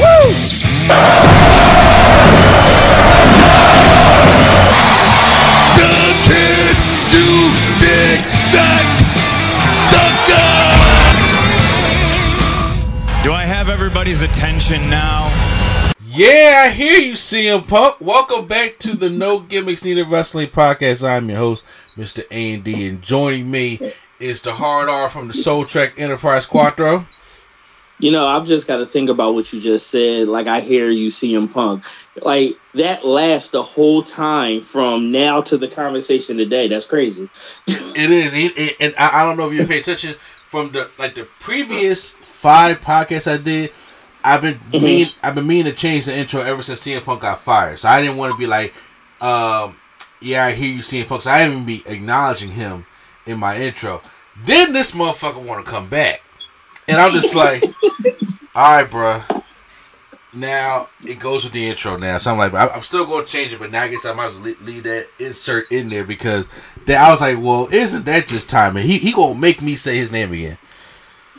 Do I have everybody's attention now? Yeah, I hear you, CM Punk. Welcome back to the No Gimmicks Needed Wrestling Podcast. I'm your host, Mr. A&D, and joining me is the hard R from the Soul Trek Enterprise Quattro. You know, I've just got to think about what you just said. Like, I hear you, CM Punk. Like, that lasts the whole time from now to the conversation today. That's crazy. It is, it- it- and I, I don't know if you pay attention from the like the previous five podcasts I did. I've been mean, I've been meaning to change the intro ever since CM Punk got fired. So I didn't want to be like, um, yeah, I hear you, CM Punk. So I didn't even be acknowledging him in my intro. Then this motherfucker want to come back, and I'm just like, all right, bruh. Now it goes with the intro now, so I'm like, I'm still going to change it, but now I guess I might as well leave, that insert in there because then I was like, well, isn't that just timing? He he gonna make me say his name again.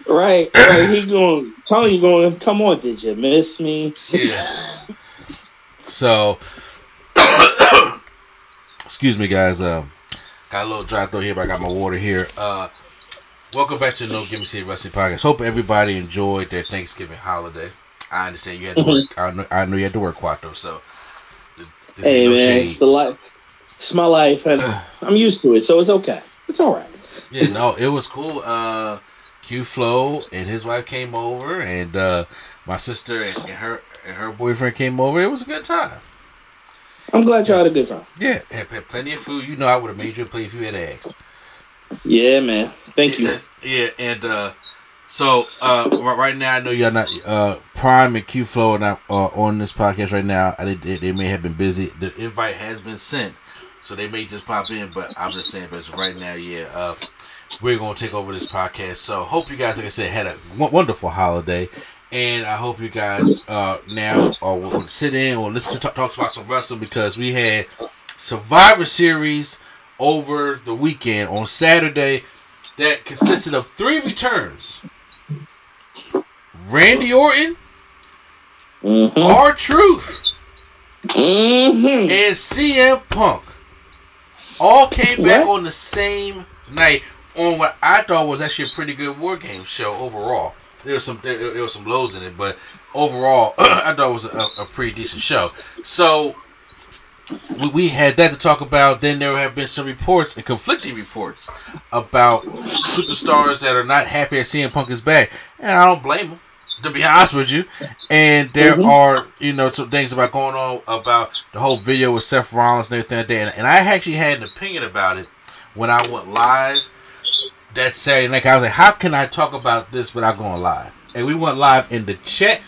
Right? right. He going, Tony going, come on, did you miss me? Yeah. so, excuse me, guys. Um, got a little dry throat here, but I got my water here. Uh, welcome back to the No Gimmicks Needed Wrestling Podcast. Hope everybody enjoyed their Thanksgiving holiday. I understand you had to work. I know, I know you had to work, Quattro. So, Hey, no man, shade. it's the life. It's my life, and I'm used to it, so it's okay. It's all right. Yeah, no, it was cool. Uh, Q Flow and his wife came over, and uh, my sister and, and her and her boyfriend came over. It was a good time. I'm glad you had a good time. Yeah, had, had plenty of food. You know, I would have made you a plate if you had asked. Yeah, man. Thank you. Yeah, and uh, so uh, right, now I know y'all not uh, Prime and Q Flow are not uh, on this podcast right now. I, they, they may have been busy. The invite has been sent, so they may just pop in. But I'm just saying, but right now, yeah, uh, we're gonna take over this podcast. So hope you guys, like I said, had a w- wonderful holiday. And I hope you guys uh, now will will sit in or listen to talk, talk about some wrestling because we had Survivor Series over the weekend on Saturday that consisted of three returns. Randy Orton, Mm-hmm. R Truth, Mm-hmm. and CM Punk all came back What? on the same night on what I thought was actually a pretty good war game show overall. There was some there, there was some lows in it, but overall I thought it was a, a pretty decent show. So we, we had that to talk about. Then there have been some reports and conflicting reports about superstars that are not happy that CM Punk is back, and I don't blame them. To be honest with you, and there mm-hmm. are you know some things about going on about the whole video with Seth Rollins and everything like that, and, and I actually had an opinion about it when I went live that Saturday night. I was like, how can I talk about this without going live? And we went live in the chat.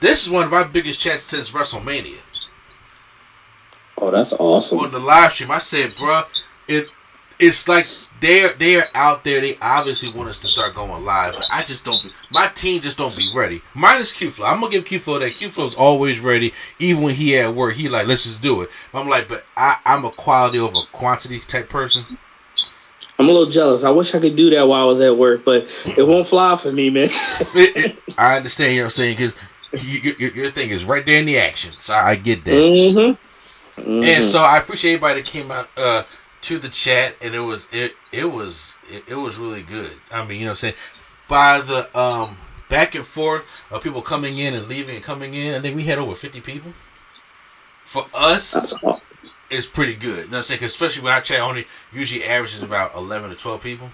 This is one of our biggest chats since WrestleMania Oh, that's awesome. on the live stream, I said, bruh, it it's like they're they're out there. They obviously want us to start going live, but I just don't. Be, my team just don't be ready. Minus Q Flow. I'm gonna give Q Flow that. Q Flow's always ready, even when he at work. He like, let's just do it. I'm like, but I I'm a quality over quantity type person. I'm a little jealous. I wish I could do that while I was at work, but it won't fly for me, man. It- it- I understand. You know what I'm saying? Because your, your thing is right there in the action. So I get that. mm-hmm. And so I appreciate everybody that came out uh, to the chat, and it was it it was it, it was really good. I mean, you know, what I'm saying by the um back and forth of people coming in and leaving and coming in, I think we had over 50 people. For us, That's all. it's pretty good. You know what I'm saying, especially when our chat only usually averages about 11 to 12 people.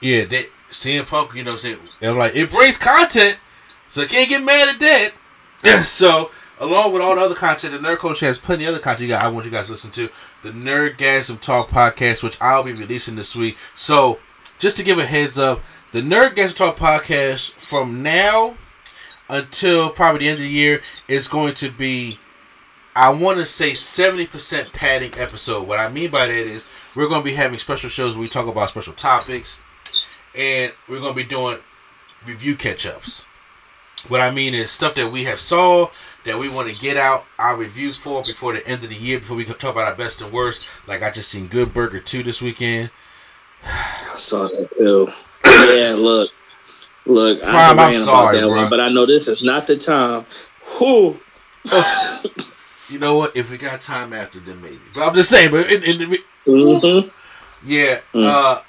Yeah, they CM Punk, you know what I'm saying? And like, it brings content, so I can't get mad at that. so, along with all the other content, the Nerd Coach has plenty of other content you got, I want you guys to listen to. The Nerdgasm Talk podcast, which I'll be releasing this week. So, just to give a heads up, the Nerdgasm Talk podcast from now until probably the end of the year is going to be, I want to say seventy percent padding episode. What I mean by that is we're going to be having special shows where we talk about special topics, and we're going to be doing review catch ups. What I mean is stuff that we have saw that we want to get out our reviews for before the end of the year, before we can talk about our best and worst. Like I just seen Good Burger 2 this weekend. I saw that too. yeah, look, look. Prime, I I'm sorry, about that bro. one, but I know this is not the time. Whew. You know what? If we got time after, then maybe. But I'm just saying, but in, in the, Mhm. yeah. Mm. Uh,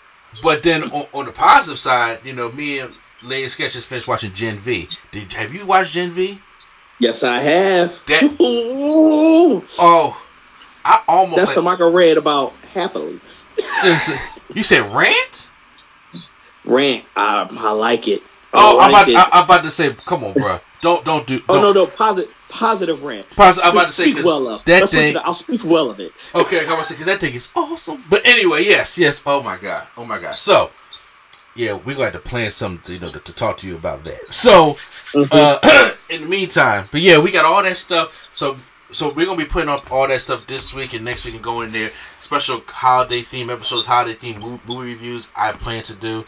but then on, on the positive side, you know, me and Lady Sketch just finished watching Gen V. Did have you watched Gen V? Yes, I have. That- Oh, I almost. That's something I can read about happily. you said rant? Rant. I, I like it. I Oh, I'm about, it. I, I'm about to say, come on, bro. Don't don't do. oh don't- no, no, positive, positive rant. Posi- I'm about to say, speak well of. that thing-. I'll speak well of it. Okay, I gotta say because that thing is awesome. But anyway, yes, yes. Oh my god, oh my god. So, yeah, we're gonna have to plan something, you know, to, to talk to you about that. So, uh, in the meantime, but yeah, we got all that stuff. So, so we're gonna be putting up all that stuff this week and next week and going in there. Special holiday theme episodes, holiday theme movie, reviews. I plan to do.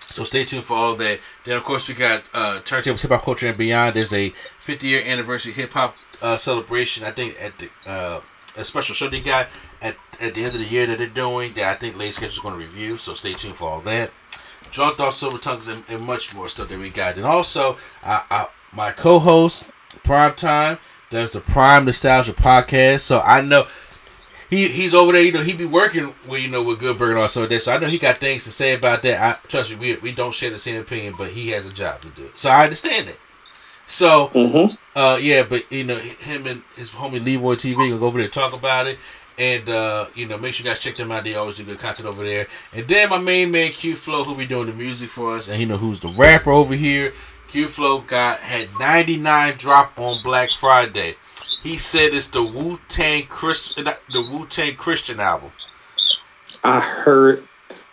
So stay tuned for all that. Then of course we got uh, turntables, hip hop culture and beyond. There's a 50 year anniversary hip hop uh, celebration. I think at the uh, a special show they got at at the end of the year that they're doing that I think Lady Sketch is going to review. So stay tuned for all that. Drunk Thoughts, Silver Tongues, and, and much more stuff that we got. And also, I, my co-host Prime Time does the Prime Nostalgia podcast. So I know he he's over there. You know, he be working with you know with Good Burger and also that. So I know he got things to say about that. I trust me, we we don't share the same opinion, but he has a job to do. So I understand it. So Mm-hmm. uh yeah, but you know him and his homie Leroy TV gonna go over there and talk about it. And uh, you know, make sure you guys check them out. They always do good content over there. And then my main man Q Flow, who be doing the music for us, and he know who's the rapper over here. Q Flow got had 99 drop on Black Friday. He said it's the Wu Tang Chris, the Wu Tang Christian album. I heard.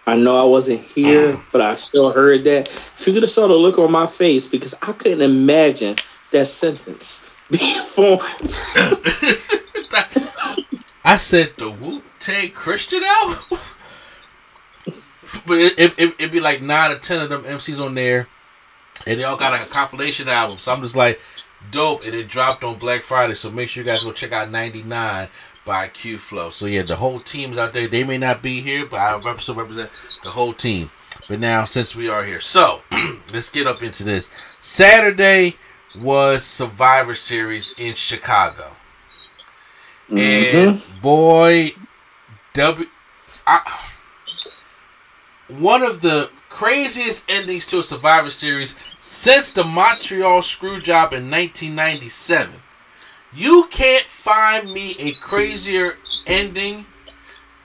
I know I wasn't here, mm. but I still heard that. If you could have saw the look on my face, because I couldn't imagine that sentence being formed. I said the Wu Tang Christian album, but it, it, it, it'd be like nine or ten of them MCs on there, and they all got like a compilation album. So I'm just like, dope, and it dropped on Black Friday. So make sure you guys go check out 99 by Q Flow. So yeah, the whole team's out there. They may not be here, but I represent represent the whole team. But now since we are here, so let's get up into this. Saturday was Survivor Series in Chicago. And mm-hmm. boy, W, I, one of the craziest endings to a Survivor Series since the Montreal Screwjob in 1997. You can't find me a crazier ending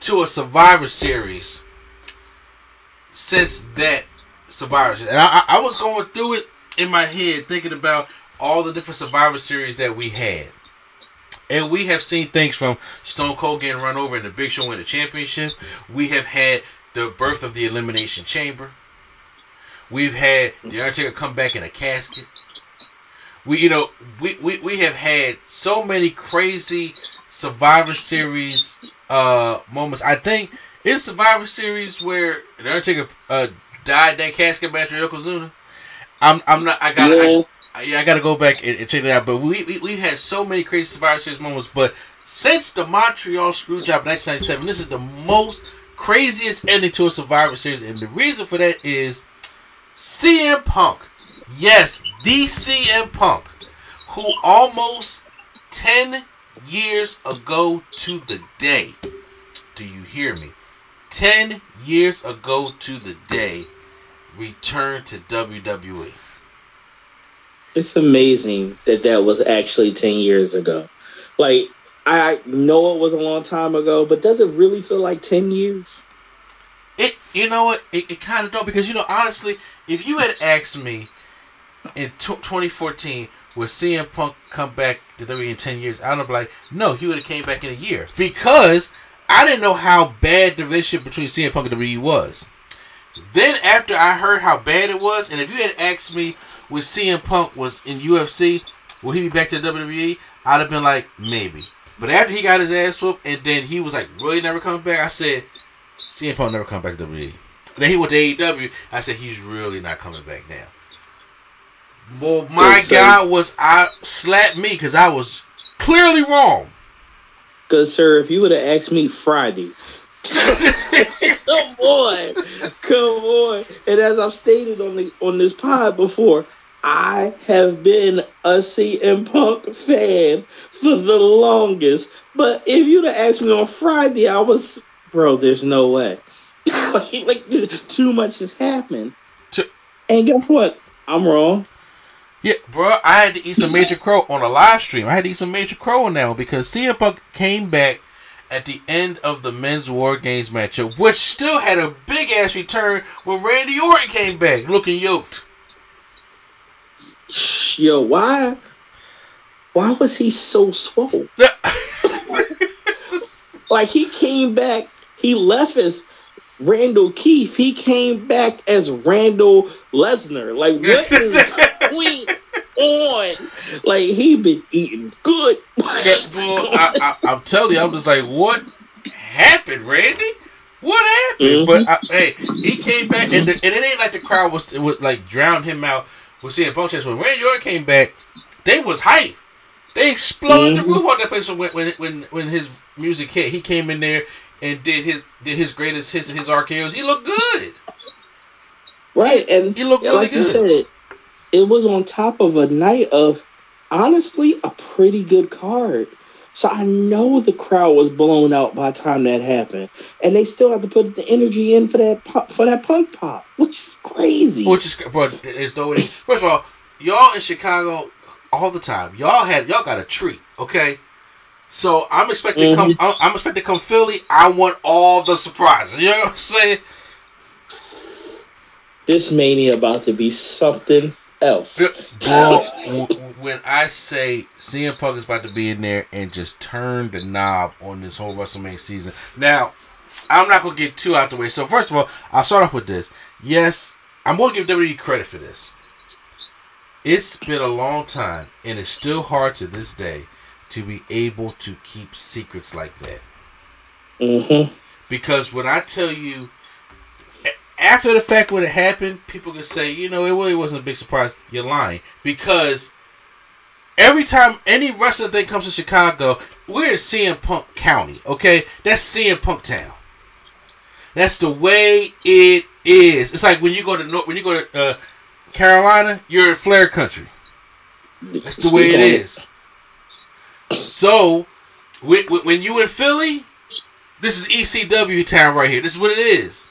to a Survivor Series since that Survivor Series. And I, I, was going through it in my head, thinking about all the different Survivor Series that we had. And we have seen things from Stone Cold getting run over in the Big Show win the championship. We have had the birth of the Elimination Chamber. We've had the Undertaker come back in a casket. We, you know, we, we, we have had so many crazy Survivor Series uh moments. I think in Survivor Series where the Undertaker uh died that casket match with Yokozuna. I'm I'm not I got Yeah. I, yeah, I got to go back and, and check it out. But we, we we had so many crazy Survivor Series moments. But since the Montreal Screwjob in 1997, this is the most craziest ending to a Survivor Series, and the reason for that is CM Punk. Yes, the CM Punk, who almost 10 years ago to the day, do you hear me? 10 years ago to the day, returned to. WWE. It's amazing that that was actually 10 years ago. Like, I know it was a long time ago, but does it really feel like 10 years? You know what? It, it kind of don't because you know honestly, if you had asked me in tw 2014 would CM Punk come back to WWE in 10 years, I would have like, no, he would have came back in a year because I didn't know how bad the relationship between CM Punk and WWE was. Then after I heard how bad it was, and if you had asked me when CM Punk was in UFC, will he be back to WWE? I'd have been like, maybe. But after he got his ass whooped and then he was like, really never coming back, I said, CM Punk never come back to WWE. Then he went to AEW. I said, he's really not coming back now. Well, my Yes, sir. God was I slapped me because I was clearly wrong. Cause sir, if you would have asked me Friday, come on, come on. And as I've stated on the on this pod before, I have been a CM Punk fan for the longest. But if you'd have asked me on Friday, I was, bro. There's no way. like, like, too much has happened. To- And guess what? I'm wrong. Yeah, bro, I had to eat some Major Crow on a live stream. I had to eat some Major Crow on that one because CM Punk came back at the end of the men's War Games matchup, which still had a big ass return when Randy Orton came back looking yoked. Yo, why? Why was he so swole? Like he came back, he left as Randall Keefe. He came back as Randall Lesnar. Like what is going on? Like he been eating good. Yeah, bro, I, I, I'm telling you, I'm just like, what happened, Randy? What happened? Mhm. But I, hey, he came back, and, the, and it ain't like the crowd was was like drowned him out with CM Punk chance. When Randy Orton came back, they was hype. They exploded Mhm. the roof on that place when when when when his music hit. He came in there and did his did his greatest hits and his RKO's. He looked good. right, and He looked really like you said, it was on top of a night of honestly a pretty good card. So I know the crowd was blown out by the time that happened, and they still have to put the energy in for that pop, for that punk pop, which is crazy. Which is, bro, there's no way. First of all, y'all in Chicago all the time. Y'all had y'all got a treat, okay? So I'm expecting to come. Mm-hmm. I'm, I'm expecting come Philly. I want all the surprises. You know what I'm saying? this mania about to be something else. Bro, w- when I say CM Punk is about to be in there and just turn the knob on this whole WrestleMania season. Now, I'm not gonna get too out the way. So first of all, I'll start off with this. Yes, I'm gonna give WWE credit for this. It's been a long time, and it's still hard to this day to be able to keep secrets like that. Mm-hmm. Because when I tell you, after the fact when it happened, people can say, you know, it really wasn't a big surprise. You're lying. Because every time any wrestling thing comes to Chicago, we're in CM Punk County, okay? That's CM Punk Town. That's the way it is. It's like when you go to North, when you go to uh, Carolina, you're in Flair Country. That's the way it is. So, when, you in Philly, this is ECW town right here. This is what it is.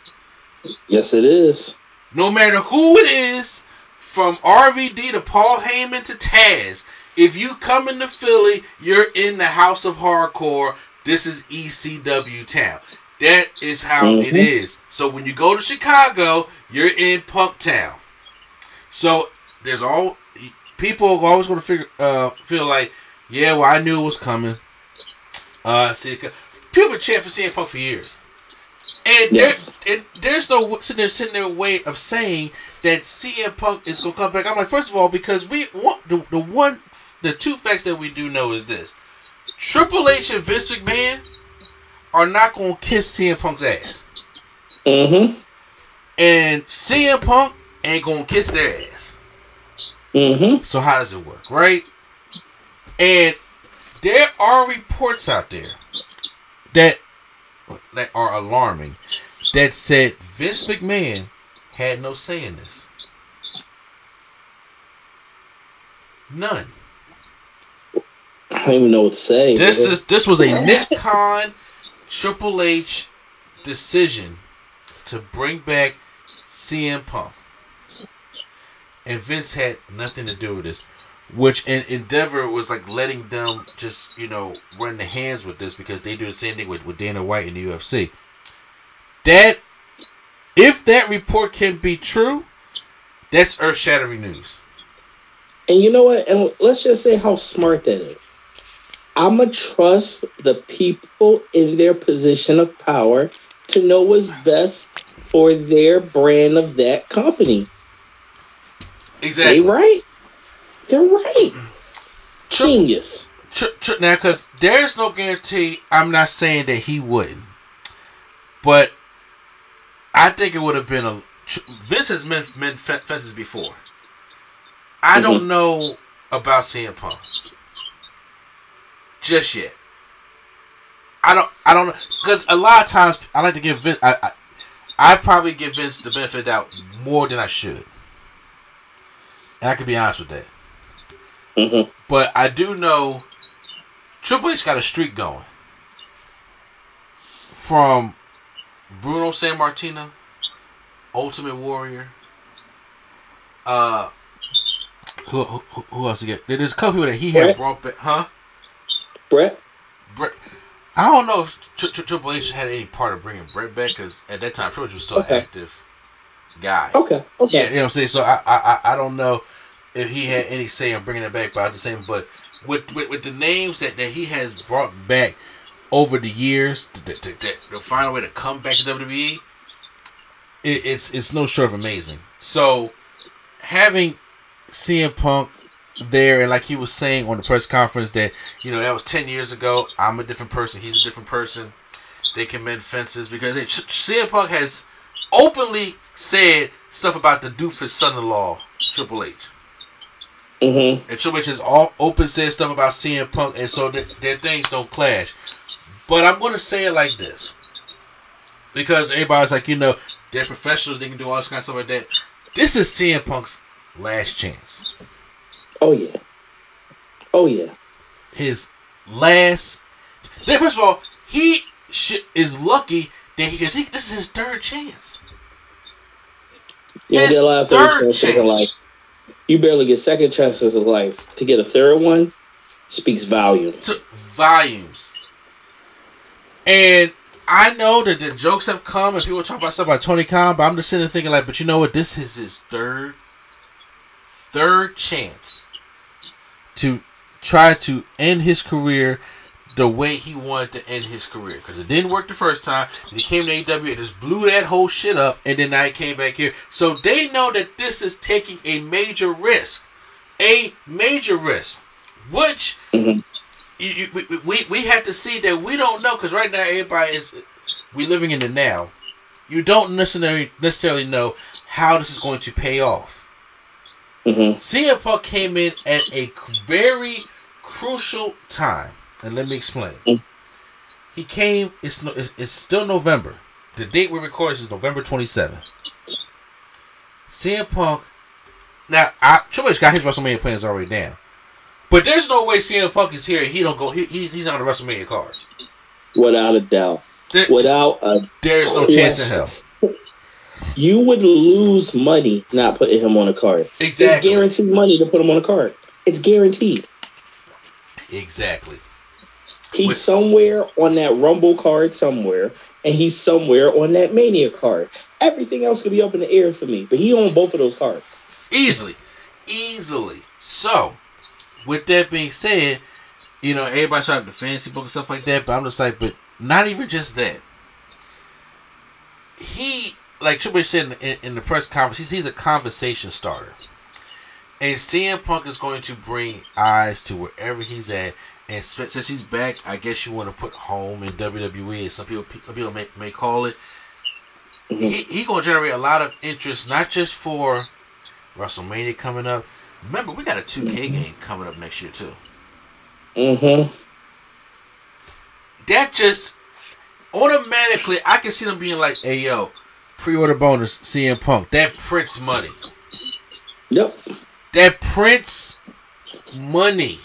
Yes, it is. No matter who it is, from RVD to Paul Heyman to Taz, if you come into Philly, you're in the House of Hardcore. This is ECW town. That is how it Mhm. is. So when you go to Chicago, you're in Punk Town. So there's all people are always going to figure uh, feel like, yeah, well, I knew it was coming. Uh, see, people been chanting for CM Punk for years, and Yes. there, and there's no sitting there sitting there way of saying that CM Punk is going to come back. I'm like, first of all, because we want the the one, the two facts that we do know is this: Triple H and Vince McMahon are not going to kiss CM Punk's ass, Mm-hmm. and CM Punk ain't going to kiss their ass. Mm-hmm. So how does it work, right? And there are reports out there that that are alarming that said Vince McMahon had no say in this. None. I don't even know what to say. This is this was a Nick Khan Triple H decision to bring back CM Punk. And Vince had nothing to do with this. Which in Endeavor was like letting them just, you know, run the hands with this because they do the same thing with, with Dana White in the UFC. That if that report can be true, that's earth shattering news. And you know what? And let's just say how smart that is. I'ma trust the people in their position of power to know what's best for their brand of that company. Exactly. They right. They're right. Genius. Tr- tr- now, because there's no guarantee. I'm not saying that he wouldn't, but I think it would have been a. This has been, fe- fences before. I mm-hmm. don't know about CM Punk just yet. I don't. I don't know because a lot of times I like to give Vince. I, I, I probably give Vince the benefit of the doubt more than I should, and I can be honest with that. Mhm. But I do know Triple H got a streak going from Bruno Sammartino, Ultimate Warrior. Uh, who who, who else again? There's a couple people that he had brought back, huh? Bret. Bret. I don't know if Tri- Tri- Triple H had any part of bringing Bret back because at that time Triple H was still Okay. active guy. Okay. Okay. Yeah, you know what I'm saying. So I I I don't know if he had any say on bringing it back, but I'm just saying. But with with, with the names that, that he has brought back over the years, find a way to come back to WWE, it, it's it's no short of amazing. So having CM Punk there, and like he was saying on the press conference that you know that was ten years ago. I'm a different person. He's a different person. They can mend fences because hey, CM Punk has openly said stuff about the doofus son-in-law Triple H. Mm-hmm. And Triple H has all open said stuff about CM Punk, and so that their things don't clash. But I'm gonna say it like this because everybody's like, you know, they're professionals, they can do all this kind of stuff like that. This is CM Punk's last chance. Oh yeah. Oh yeah. His last. Then First of all, he sh- is lucky that he, he this is his third chance. Don't His get a lot of third third chance. You barely get second chances in life. To get a third one speaks volumes. volumes. And I know that the jokes have come and people talk about stuff about Tony Khan, but I'm just sitting there thinking like, but you know what? This is his third, third chance to try to end his career the way he wanted to end his career because it didn't work the first time. And he came to AEW and just blew that whole shit up, and then I came back here. So they know that this is taking a major risk, a major risk, which you, you, we, we we have to see that we don't know because right now everybody is we living in the now. You don't necessarily necessarily know how this is going to pay off. Mhm. CM Punk came in at a very crucial time, and let me explain. Mm. He came. It's, no, it's it's still November. The date we record this is November twenty seventh. CM Punk. Now, I, Triple H got his WrestleMania plans already down. But there's no way CM Punk is here. and He don't go. He, he, he's on the WrestleMania card. Without a doubt. There, Without a there's no chance in hell. you would lose money not putting him on a card. Exactly. It's guaranteed money to put him on a card. It's guaranteed. Exactly. He's With- somewhere on that Rumble card somewhere, and he's somewhere on that Mania card. Everything else could be up in the air for me, but he on both of those cards. Easily, easily. So, with that being said, you know everybody started the fantasy book and stuff like that. But I'm just like, but not even just that. He, like Triple H said in, in, in the press conference, he's, he's a conversation starter. And CM Punk is going to bring eyes to wherever he's at. And since he's back, I guess you want to put home in WWE. as Some people, some people may, may call it. He, he gonna generate a lot of interest, not just for WrestleMania coming up. Remember, we got a 2K game coming up next year too. Mm-hmm. That just automatically, I can see them being like, "Hey, yo, pre-order bonus, CM Punk, that Prince money, Yep. that Prince money."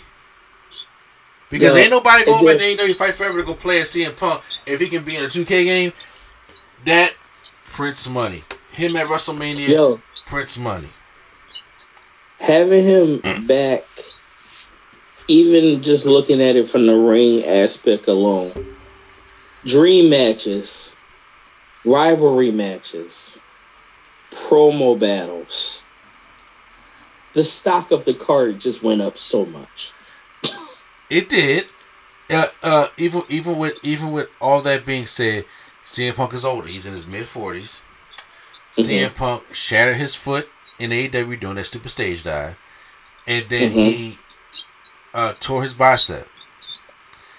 Because Yeah, ain't nobody going back to AEW Fight Forever to go play a CM Punk if he can be in a 2K game. That prints money, him at WrestleMania, Yo, Prince money. having him back, even just looking at it from the ring aspect alone, dream matches, rivalry matches, promo battles. The stock of the card just went up so much. It did. Uh, uh, even even with even with all that being said, CM Punk is older. He's in his mid 40s CM Punk shattered his foot in AEW doing that stupid stage dive, and then he uh, tore his bicep.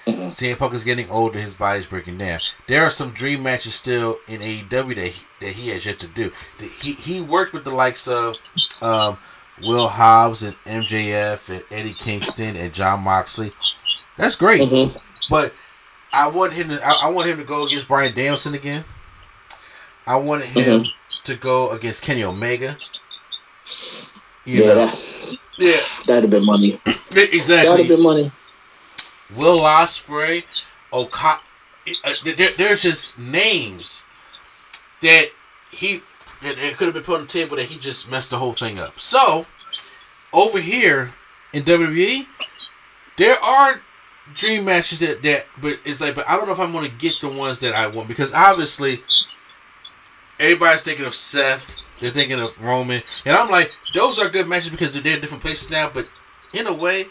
CM Punk is getting older; his body's breaking down. There are some dream matches still in AEW that he, that he has yet to do. He he worked with the likes of um, Will Hobbs and MJF and Eddie Kingston and Jon Moxley. That's great, Mhm. but I want him to. I, I want him to go against Bryan Danielson again. I wanted him to go against Kenny Omega. You Yeah, that, yeah, that'd have been money. Exactly, that'd have been money. Will Ospreay, Oka. Uh, there, there's just names that he that it could have been put on the table that he just messed the whole thing up. So over here in WWE, there are dream matches that that, but it's like, but I don't know if I'm to get the ones that I want because obviously everybody's thinking of Seth. They're thinking of Roman, and I'm like, those are good matches because they're in different places now. But in a way,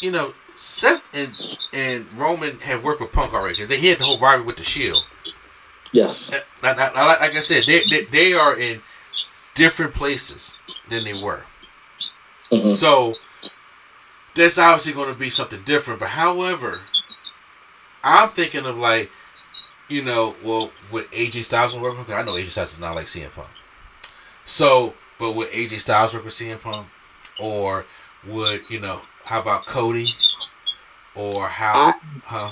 you know, Seth and and Roman have worked with Punk already because they had the whole rivalry with the Shield. Yes. Like, like- like I said, they, they they are in different places than they were. Mhm. So that's obviously going to be something different. But however, I'm thinking of like, you know, well, with AJ Styles will work? Because I know AJ Styles is not like CM Punk. So, but would AJ Styles work with CM Punk, or would you know? How about Cody? Or how? I- huh?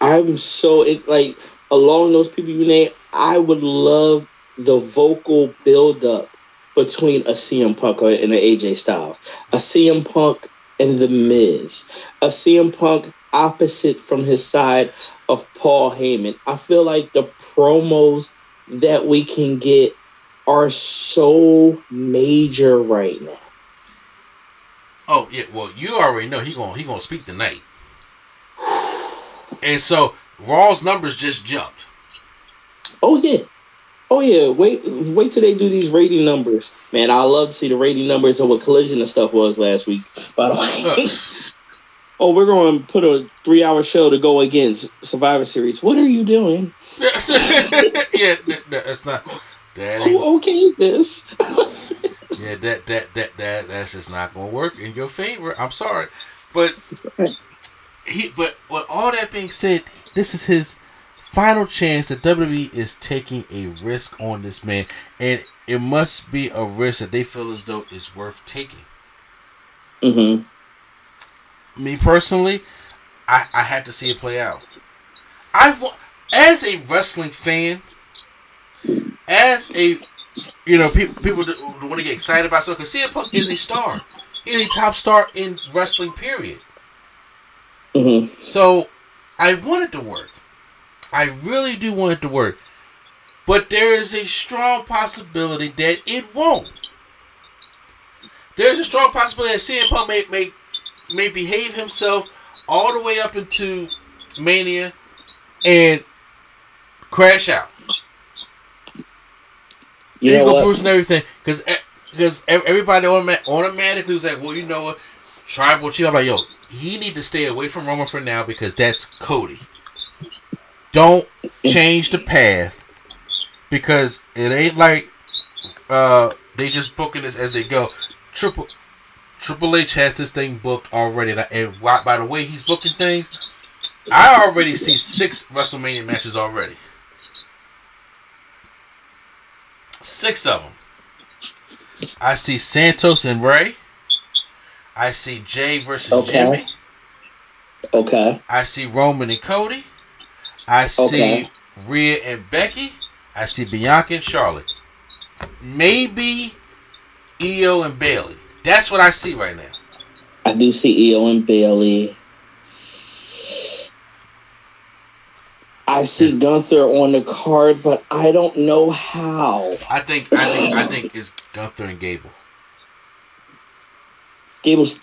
I'm so it like along those people you name. I would love the vocal build up between a CM Punk and an AJ Styles, a CM Punk and the Miz, a CM Punk opposite from his side of Paul Heyman. I feel like the promos that we can get are so major right now. Oh yeah, well you already know he gonna he gonna speak tonight, and so Raw's numbers just jumped. Oh yeah. Oh yeah. Wait wait till they do these rating numbers. Man, I love to see the rating numbers of what collision and stuff was last week. By the way. oh, we're going to put a three hour show to go against Survivor Series. What are you doing? yeah, that, that- that's not that. Who okayed this? yeah, that that that that that's just not gonna work in your favor. I'm sorry, but he. But with all that being said, this is his final chance. that WWE is taking a risk on this man, and it must be a risk that they feel as though it's worth taking. mm-hmm. me personally, I, I had to see it play out. I as a wrestling fan, as a you know people people want to get excited about something because CM Punk is a star. He's a top star in wrestling. Period. Mm-hmm. So I want it to work. I really do want it to work. But there is a strong possibility that it won't. There's a strong possibility that CM Punk may, may, may behave himself all the way up into Mania and crash out. You you go, what? Bruce and everything. Because because everybody automa- automatically was like, well, you know what? Tribal Chief. I'm like, yo, he need to stay away from Roman for now because that's Cody. Don't change the path because it ain't like uh they just booking this as they go. Triple Triple H has this thing booked already, and, and by the way he's booking things, I already see six WrestleMania matches already. Six of them. I see Santos and Rey. I see Jay versus Okay. Jimmy. Okay. I see Roman and Cody. I see Okay. Rhea and Becky. I see Bianca and Charlotte. Maybe Io and Bayley. That's what I see right now. I do see Io and Bayley. I see Gunther on the card, but I don't know how. I think I think I think it's Gunther and Gable. Gable's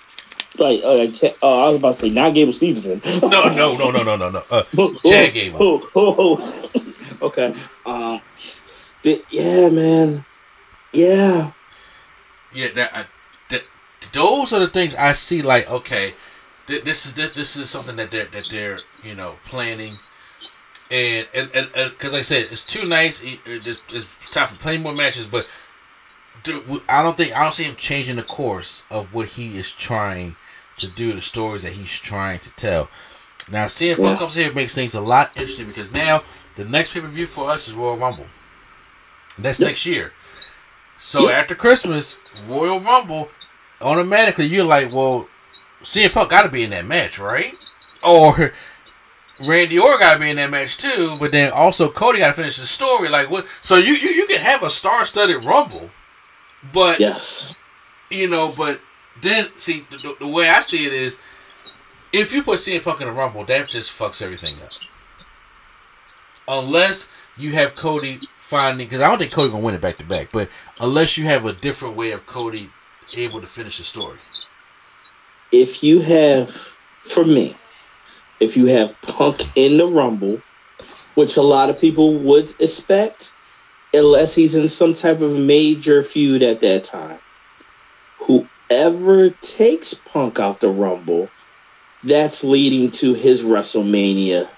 like, uh, like uh, I was about to say, not Gable Stevenson. No, no, no, no, no, no, no. Uh, Chad Gable. oh, oh, oh. okay. Um. the- yeah, man. Yeah. Yeah, that, I, that those are the things I see. Like, okay, th- this is this, this is something that they're that they're you know planning, and and and because like I said, it's two nights. It, it- it's, it's time for plenty more matches, but I don't think I don't see him changing the course of what he is trying to do, the stories that he's trying to tell. Now, CM Punk Yeah. comes here makes things a lot interesting because now the next pay per view for us is Royal Rumble. That's Yep. next year. So Yep. after Christmas, Royal Rumble, automatically you're like, well, CM Punk got to be in that match, right? Or Randy Orton got to be in that match too. But then also Cody got to finish the story. Like what? So you you, you can have a star-studded Rumble, but Yes. you know, but then see the, the- way I see it is, if you put CM Punk in a Rumble, that just fucks everything up. Unless you have Cody finding, because I don't think Cody gonna win it back to back, but unless you have a different way of Cody able to finish the story. If you have, for me, if you have Punk in the Rumble, which a lot of people would expect, unless he's in some type of major feud at that time, whoever takes Punk out the Rumble, that's leading to his WrestleMania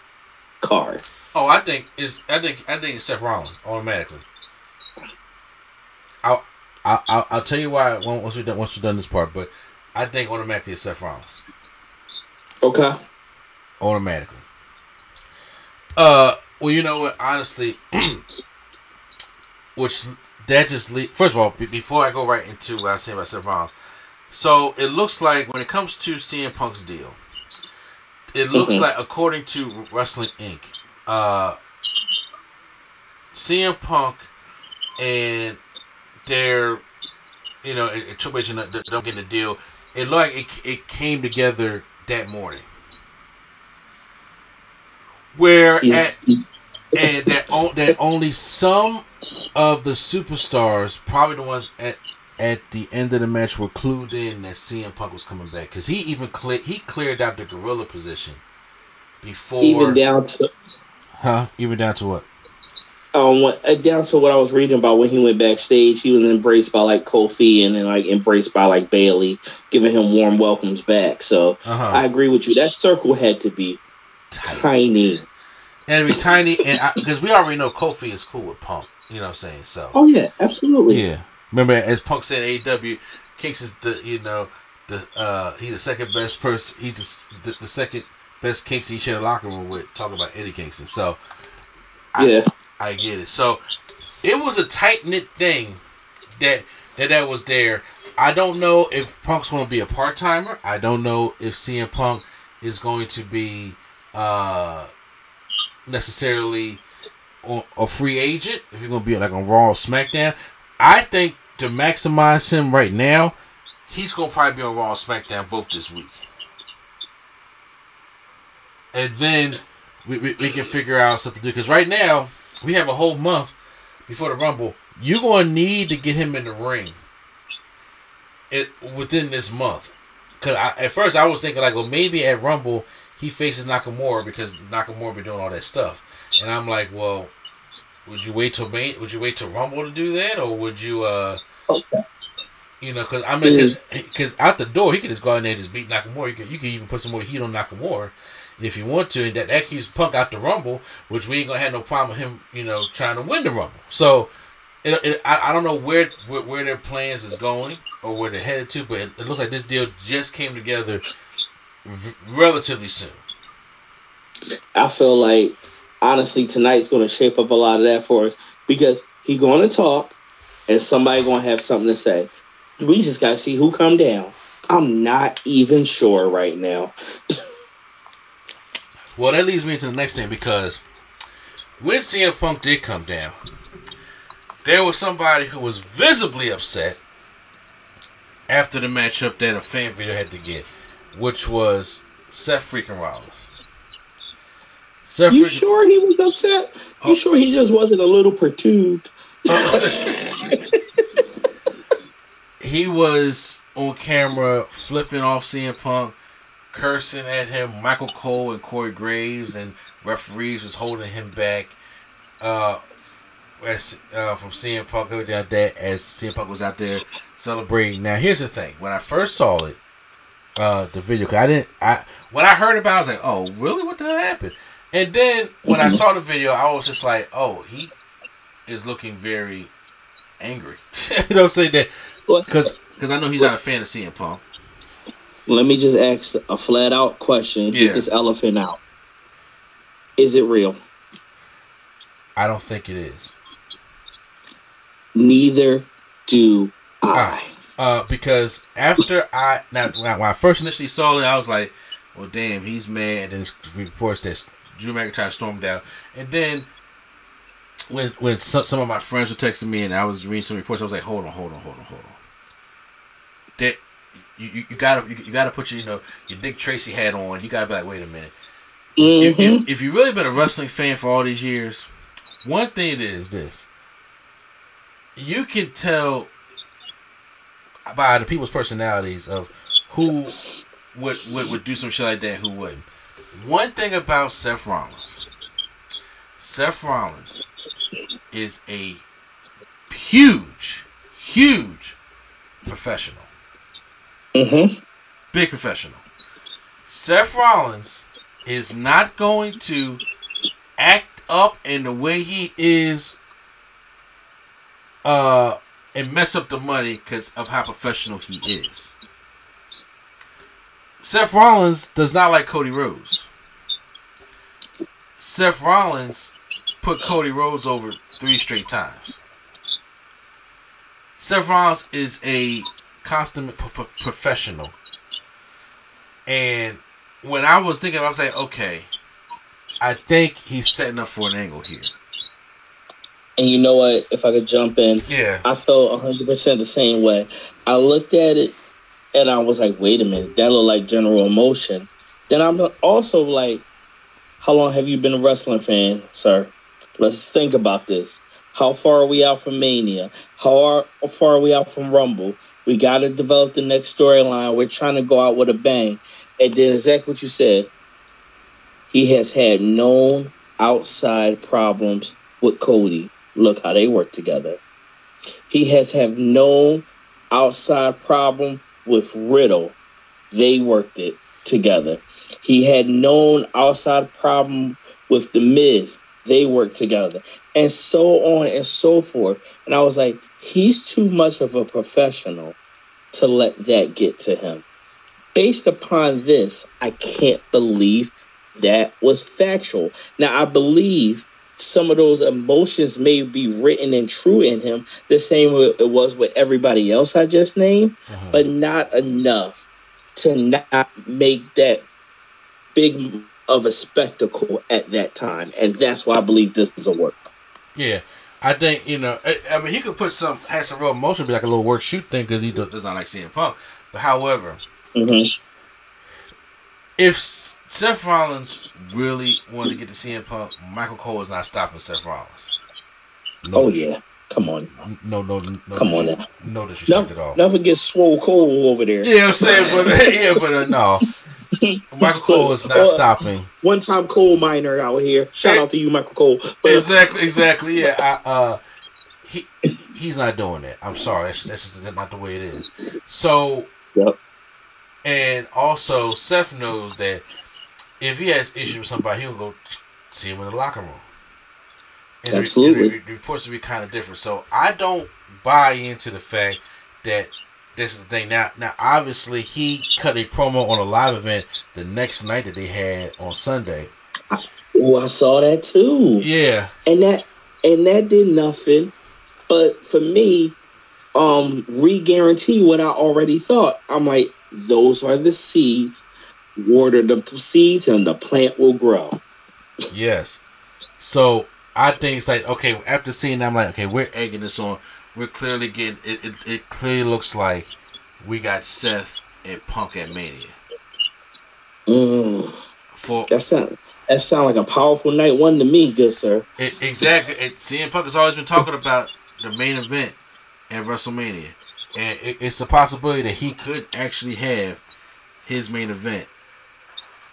card. Oh, I think it's I think I think it's Seth Rollins automatically. I'll I'll, I'll, I'll tell you why once we done once we done this part, but I think automatically it's Seth Rollins. Okay. automatically. Uh, well, you know what? Honestly, which that just le- first of all, be- before I go right into what I say about Seth Rollins, so it looks like when it comes to CM Punk's deal, it looks Mhm. like according to Wrestling Inc., uh, CM Punk and their, you know, and- and Triple H and them getting the deal. It looked like it, it came together that morning. Where at, and that that only some of the superstars, probably the ones at at the end of the match, were clued in that CM Punk was coming back because he even cleared he cleared out the gorilla position before even down to huh even down to what um what- uh, down to what I was reading about when he went backstage, he was embraced by like Kofi and then like embraced by like Bayley, giving him warm welcomes back. So uh-huh I agree with you. That circle had to be tiny. and it'd be tiny and because we already know Kofi is cool with Punk you know what I'm saying so Oh yeah, absolutely. Yeah. Remember, as Punk said, AEW, Kinks is the you know the uh he the second best person. He's the, the, the second best Kinks he shared a locker room with. Talking about Eddie Kingston. So I, Yeah. I get it. So it was a tight knit thing that that that was there. I don't know if Punk's going to be a part timer. I don't know if CM Punk is going to be uh necessarily a free agent. If you're to be like on Raw or SmackDown, I think to maximize him right now, he's to probably be on Raw or SmackDown both this week. And then we, we, we can figure out something to do. Because right now, we have a whole month before the Rumble. You're to need to get him in the ring it within this month. Because at first I was thinking, like, well, maybe at Rumble he faces Nakamura because Nakamura be doing all that stuff. And I'm like, well, would you wait till May? Would you wait till Rumble to do that, or would you, uh, Okay. you know, because I mean, because out the door he could just go in there and just beat Nakamura. You could, you could even put some more heat on Nakamura if you want to, and that that keeps Punk out the Rumble, which we ain't gonna have no problem with him, you know, trying to win the Rumble. So, it, it, I, I don't know where, where where their plans is going or where they're headed to, but it, it looks like this deal just came together v- relatively soon. I feel like honestly tonight's going to shape up a lot of that for us because he going to talk and somebody going to have something to say. We just got to see who come down. I'm not even sure right now. Well, that leads me into the next thing because when CM Punk did come down, there was somebody who was visibly upset after the matchup that a fan video had to get, which was Seth freaking Rollins. Seth You sure he was upset? You Oh. sure he just wasn't a little perturbed? he was on camera flipping off CM Punk, cursing at him. Michael Cole and Corey Graves and referees was holding him back. Uh, as, uh, from CM Punk everything like that as CM Punk was out there celebrating. Now here's the thing: when I first saw it, uh, the video, cause I didn't, I when I heard about, it, I was like, oh really? What the hell happened? And then when I saw the video, I was just like, oh, he is looking very angry. you know what I'm saying? That because because I know he's not a fan of CM Punk. Let me just ask a flat out question. Get this elephant out. Is it real? I don't think it is. Neither do I. Uh, because after I now when I first initially saw it, I was like, "Well, damn, he's mad." And then reports that Drew McIntyre stormed out, and then when when some, some of my friends were texting me and I was reading some reports, I was like, "Hold on, hold on, hold on, hold on." That you, you, gotta you, you gotta put your you know your Dick Tracy hat on. You gotta be like, "Wait a minute." If, Mhm. if, if you've really been a wrestling fan for all these years, one thing is this: you can tell by the people's personalities of who would, would would do some shit like that, who wouldn't. One thing about Seth Rollins, Seth Rollins is a huge, huge professional, Mm-hmm. big professional. Seth Rollins is not going to act up in the way he is uh and mess up the money because of how professional he is. Seth Rollins does not like Cody Rhodes. Seth Rollins put Cody Rhodes over three straight times. Seth Rollins is a consummate p- p- professional. And when I was thinking, I was like, okay, I think he's setting up for an angle here. And you know what? If I could jump in, Yeah. I felt 100% the same way. I looked at it and I was like, wait a minute, that looked like general emotion. Then I'm also like, how long have you been a wrestling fan, sir? Let's think about this. How far are we out from Mania? How are, how far are we out from Rumble? We got to develop the next storyline. We're trying to go out with a bang. And then exactly what you said. He has had known outside problems with Cody. Look how they work together. He has had no outside problem with Riddle. They worked it together. He had known outside problem with The Miz. They worked together. And so on and so forth. And I was like, he's too much of a professional to let that get to him. Based upon this, I can't believe that was factual. Now, I believe some of those emotions may be written and true in him, the same way it was with everybody else I just named, uh-huh. but not enough to not make that big of a spectacle at that time. And that's why I believe this is a work. Yeah, I think you know. I, I mean, he could put some have some real emotion, be like a little work shoot thing because he does, does not like CM Punk. But however, Mhm. if Seth Rollins really wanted to get to CM Punk, Michael Cole is not stopping Seth Rollins. No Oh, yeah. Come on. No, no, no. Come on dis- No disrespect at all. Never, get swole cold over there. Yeah, I'm saying, but yeah, but uh, no. Michael Cole is not Uh, stopping. One time coal miner out here. Shout out to you, Michael Cole. But Exactly, exactly. Yeah, I, uh, he he's not doing that. I'm sorry, that's, that's just not the way it is. So, Yep. and also Seth knows that if he has issues with somebody, he'll go see him in the locker room. And the- Absolutely. the, the reports will be kind of different. So I don't buy into the fact that this is the thing. Now, now obviously he cut a promo on a live event the next night that they had on Sunday. oh, I saw that too. Yeah, and that and that did nothing but for me um re-guarantee what i already thought i'm like those are the seeds water the seeds and the plant will grow Yes. So I think it's like okay. After seeing that, I'm like, okay, we're egging this on. We're clearly getting it. It, it clearly looks like we got Seth and Punk at Mania mm, for that sound that sound like a powerful night one to me good sir it, exactly. It, CM Punk has always been talking about the main event at WrestleMania, and it, it's a possibility that he could actually have his main event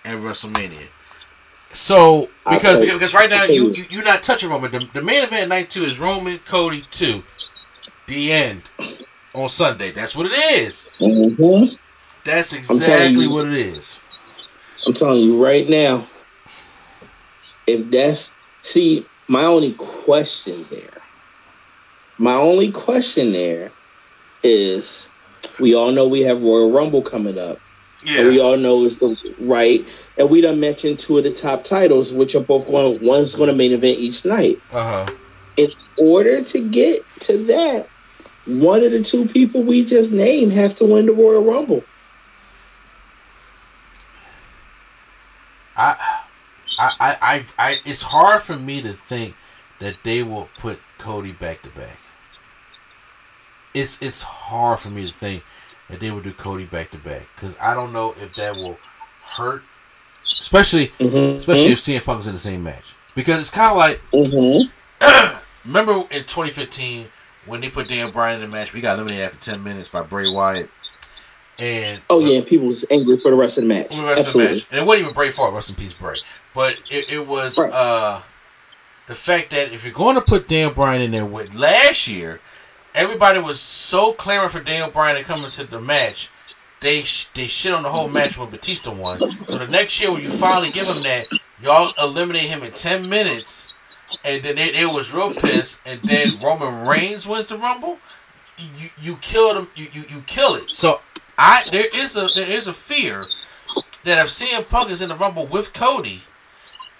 at WrestleMania. So because you- because right now you, you. you you're not touching Roman. The, the main event night two is Roman Cody two, the end on Sunday. That's what it is. Mhm. That's exactly you. what it is. i'm telling you right now if that's see my only question there My only question there is we all know we have Royal Rumble coming up. And we all know is the right. And we done mentioned two of the top titles, which are both going one's gonna main event each night. Uh huh. In order to get to that, one of the two people we just named have to win the Royal Rumble. I, I, I, I, it's hard for me to think that they will put Cody back to back. It's it's hard for me to think that they will do Cody back to back because I don't know if that will hurt, especially Mm-hmm. especially if CM Punk is in the same match because it's kind of like Mm-hmm. remember in 2015 when they put Dan Bryan in the match, we got eliminated after 10 minutes by Bray Wyatt. And Oh yeah, and people was angry for the rest of the match. the rest of the match. And it wasn't even Bray fault, rest in peace, Bray. But it, it was Right. uh the fact that if you're going to put Dan Bryan in there with last year, everybody was so clamoring for Dan Bryan to come into the match. They they shit on the whole match when Batista won. So the next year when you finally give him that, y'all eliminate him in ten minutes, and then it, was real pissed. And then Roman Reigns wins the Rumble. You you killed him. You, you you kill it. So I there is a there is a fear that if CM Punk is in the Rumble with Cody,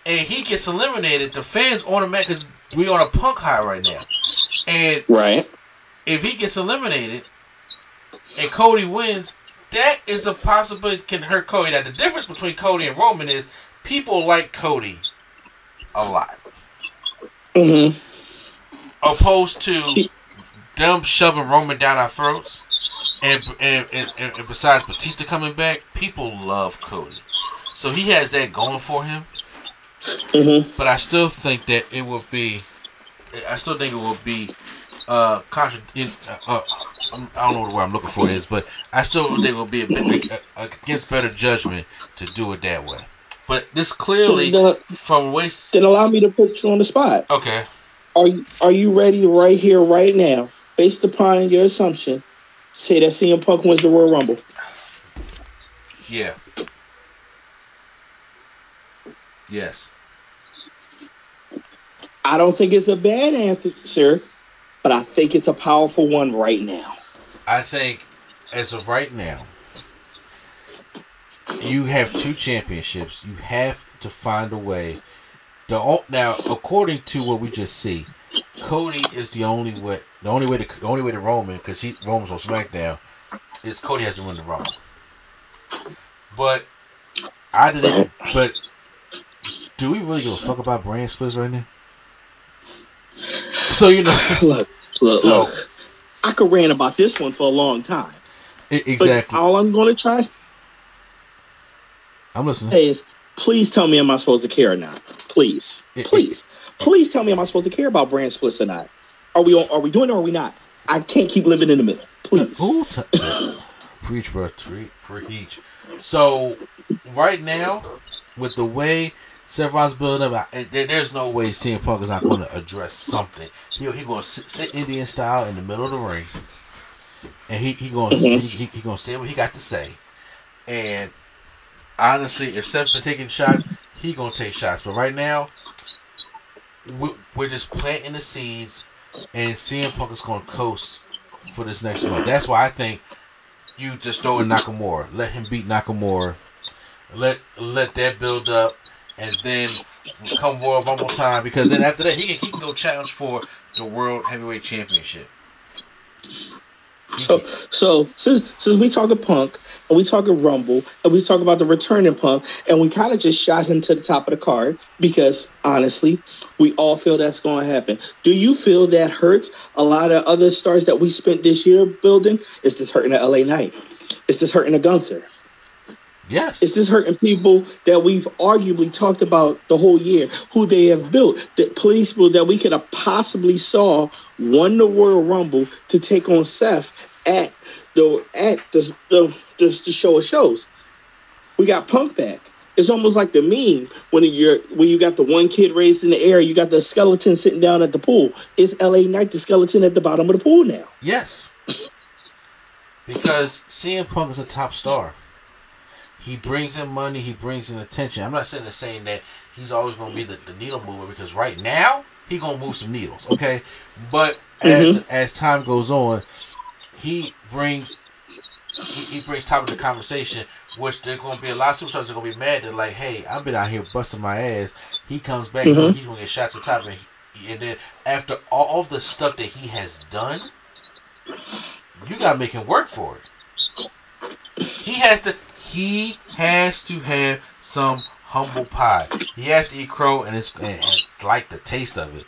and he gets eliminated, the fans automatic because we on a Punk high right now, and Right. If he gets eliminated and Cody wins, that is a possibility can hurt Cody. Now the difference between Cody and Roman is people like Cody a lot, Mm-hmm. opposed to them shoving Roman down our throats. And and, and, and and besides Batista coming back, people love Cody, so he has that going for him. Mm-hmm. But I still think that it will be, I still think it will be, uh, contra- in, uh, uh, I'm- don't know what word I'm looking for is, but I still think it will be a bit uh, against better judgment to do it that way. But this clearly Then- from waste. Then allow me to put you on the spot. Okay. Are you are you ready right here, right now, based upon your assumption, say that CM Punk wins the Royal Rumble? Yeah. Yes. I don't think it's a bad answer, but I think it's a powerful one right now. I think as of right now, you have two championships. You have to find a way. The now, according to what we just see, Cody is the only way. The only way to the only way to Roman because he Roman's on SmackDown is Cody has to win the Rumble. But I didn't. But do we really give a fuck about brand splits right now? So you know, Look, look, So- look. I could rant about this one for a long time. But exactly. all I'm going to try I'm listening. is, please tell me, am I supposed to care or not? Please, It- it- please, please tell me, am I supposed to care about brand splits or not? Are we on, are we doing it or are we not? I can't keep living in the middle. Please. Who t- preach, bro? Pre- preach. So right now, with the way Seth Rollins building up, I- there, there's no way CM Punk is not going to address something. He he going to sit, sit Indian style in the middle of the ring, and he he going to mm-hmm. he, he, he going to say what he got to say. And honestly, if Seth's been taking shots, he going to take shots. But right now, we, we're just planting the seeds, and CM Punk is going to coast for this next month. That's why I think you just throw in Nakamura, let him beat Nakamura, let let that build up, and then come Royal Rumble time. Because then after that, he can he can go challenge for the World Heavyweight Championship. So, so since since we talk talking Punk and we talk talking Rumble and we talk about the returning Punk and we kind of just shot him to the top of the card because honestly, we all feel that's going to happen. Do you feel that hurts a lot of other stars that we spent this year building? Is this hurting the LA Knight? Is this hurting the Gunther? Yes. Is this hurting people that we've arguably talked about the whole year, who they have built, that police people that we could have possibly saw won the Royal Rumble to take on Seth at the at the the, the, the show of shows. We got Punk back. It's almost like the meme when you're when you got the one kid raised in the air, you got the skeleton sitting down at the pool. It's LA Knight, the skeleton at the bottom of the pool now. Yes. Because CM Punk is a top star. He brings in money, he brings in attention. I'm not saying saying that he's always gonna be the, the needle mover because right now he gonna move some needles, okay? But as mm-hmm. as time goes on, he brings he, he brings top of the conversation, which there's going to be a lot of superstars that are going to be mad. They're like, "Hey, I've been out here busting my ass." He comes back, mm-hmm. he's going to get shot to the top, and, he, and then after all of the stuff that he has done, you got to make him work for it. He has to. He has to have some humble pie. He has to eat crow and it's and, and like the taste of it.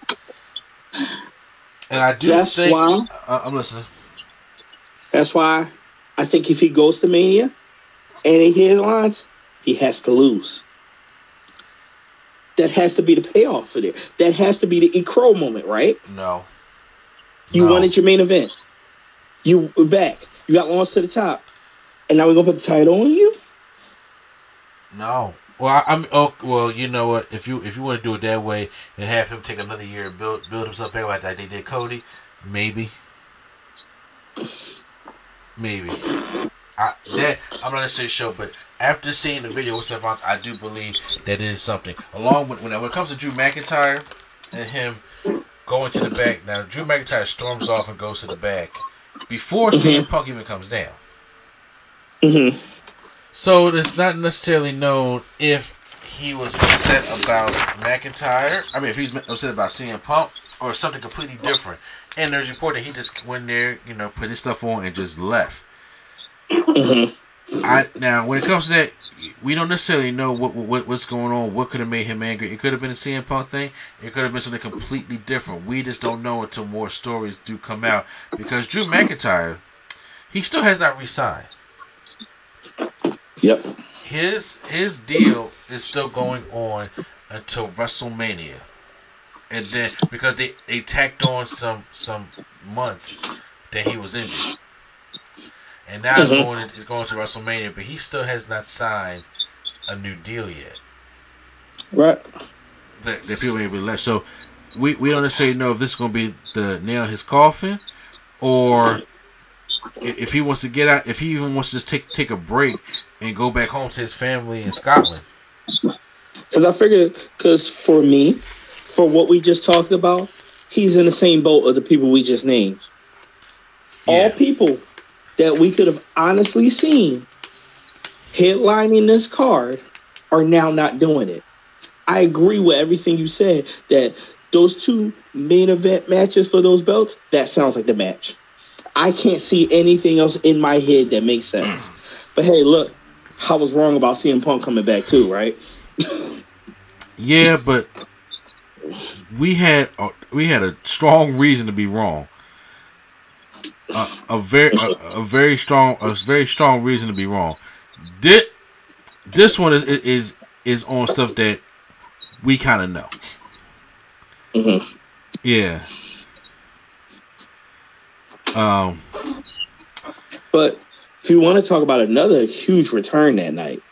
And I do That's think why- uh, I'm listening. That's why I think if he goes to Mania and he headlines, he has to lose. That has to be the payoff for there. That has to be the E Crow moment, right? No. You No. wanted your main event. You were back. You got launched to the top. And now we're gonna put the title on you? No. Well, I, I'm. Oh, well, you know what? If you if you want to do it that way and have him take another year and build build himself back like that they did Cody, maybe. Maybe. I that I'm not necessarily sure, but after seeing the video with Rollins, I do believe that it is something. Along with when when it comes to Drew McIntyre and him going to the back. Now Drew McIntyre storms off and goes to the back before mm-hmm. CM Punk even comes down. Mm-hmm. So it's not necessarily known if he was upset about McIntyre. I mean, if he's upset about CM Punk or something completely different. And there's report that he just went there, you know, put his stuff on and just left. I now when it comes to that, we don't necessarily know what, what what's going on. What could have made him angry? It could have been a CM Punk thing. It could have been something completely different. We just don't know until more stories do come out. Because Drew McIntyre, he still has not resigned Yep. his his deal is still going on until WrestleMania, and then because they they tacked on some some months that he was injured, and now he's uh-huh. going he's going to WrestleMania, but he still has not signed a new deal yet. Right. That, that people ain't really left. So we we don't necessarily know if this is going to be the nail in his coffin, or if he wants to get out, if he even wants to just take take a break and go back home to his family in Scotland. Because I figured, because for me, for what we just talked about, he's in the same boat of the people we just named. All people that we could have honestly seen headlining this card are now not doing it. I agree with everything you said that those two main event matches for those belts, that sounds like the match. I can't see anything else in my head that makes sense. But hey, look, I was wrong about CM Punk coming back too, right? Yeah, but we had a, we had a strong reason to be wrong. A, a very a, a very strong a very strong reason to be wrong. This this one is is is on stuff that we kind of know. Mhm. Yeah. Um. But if you want to talk about another huge return that night,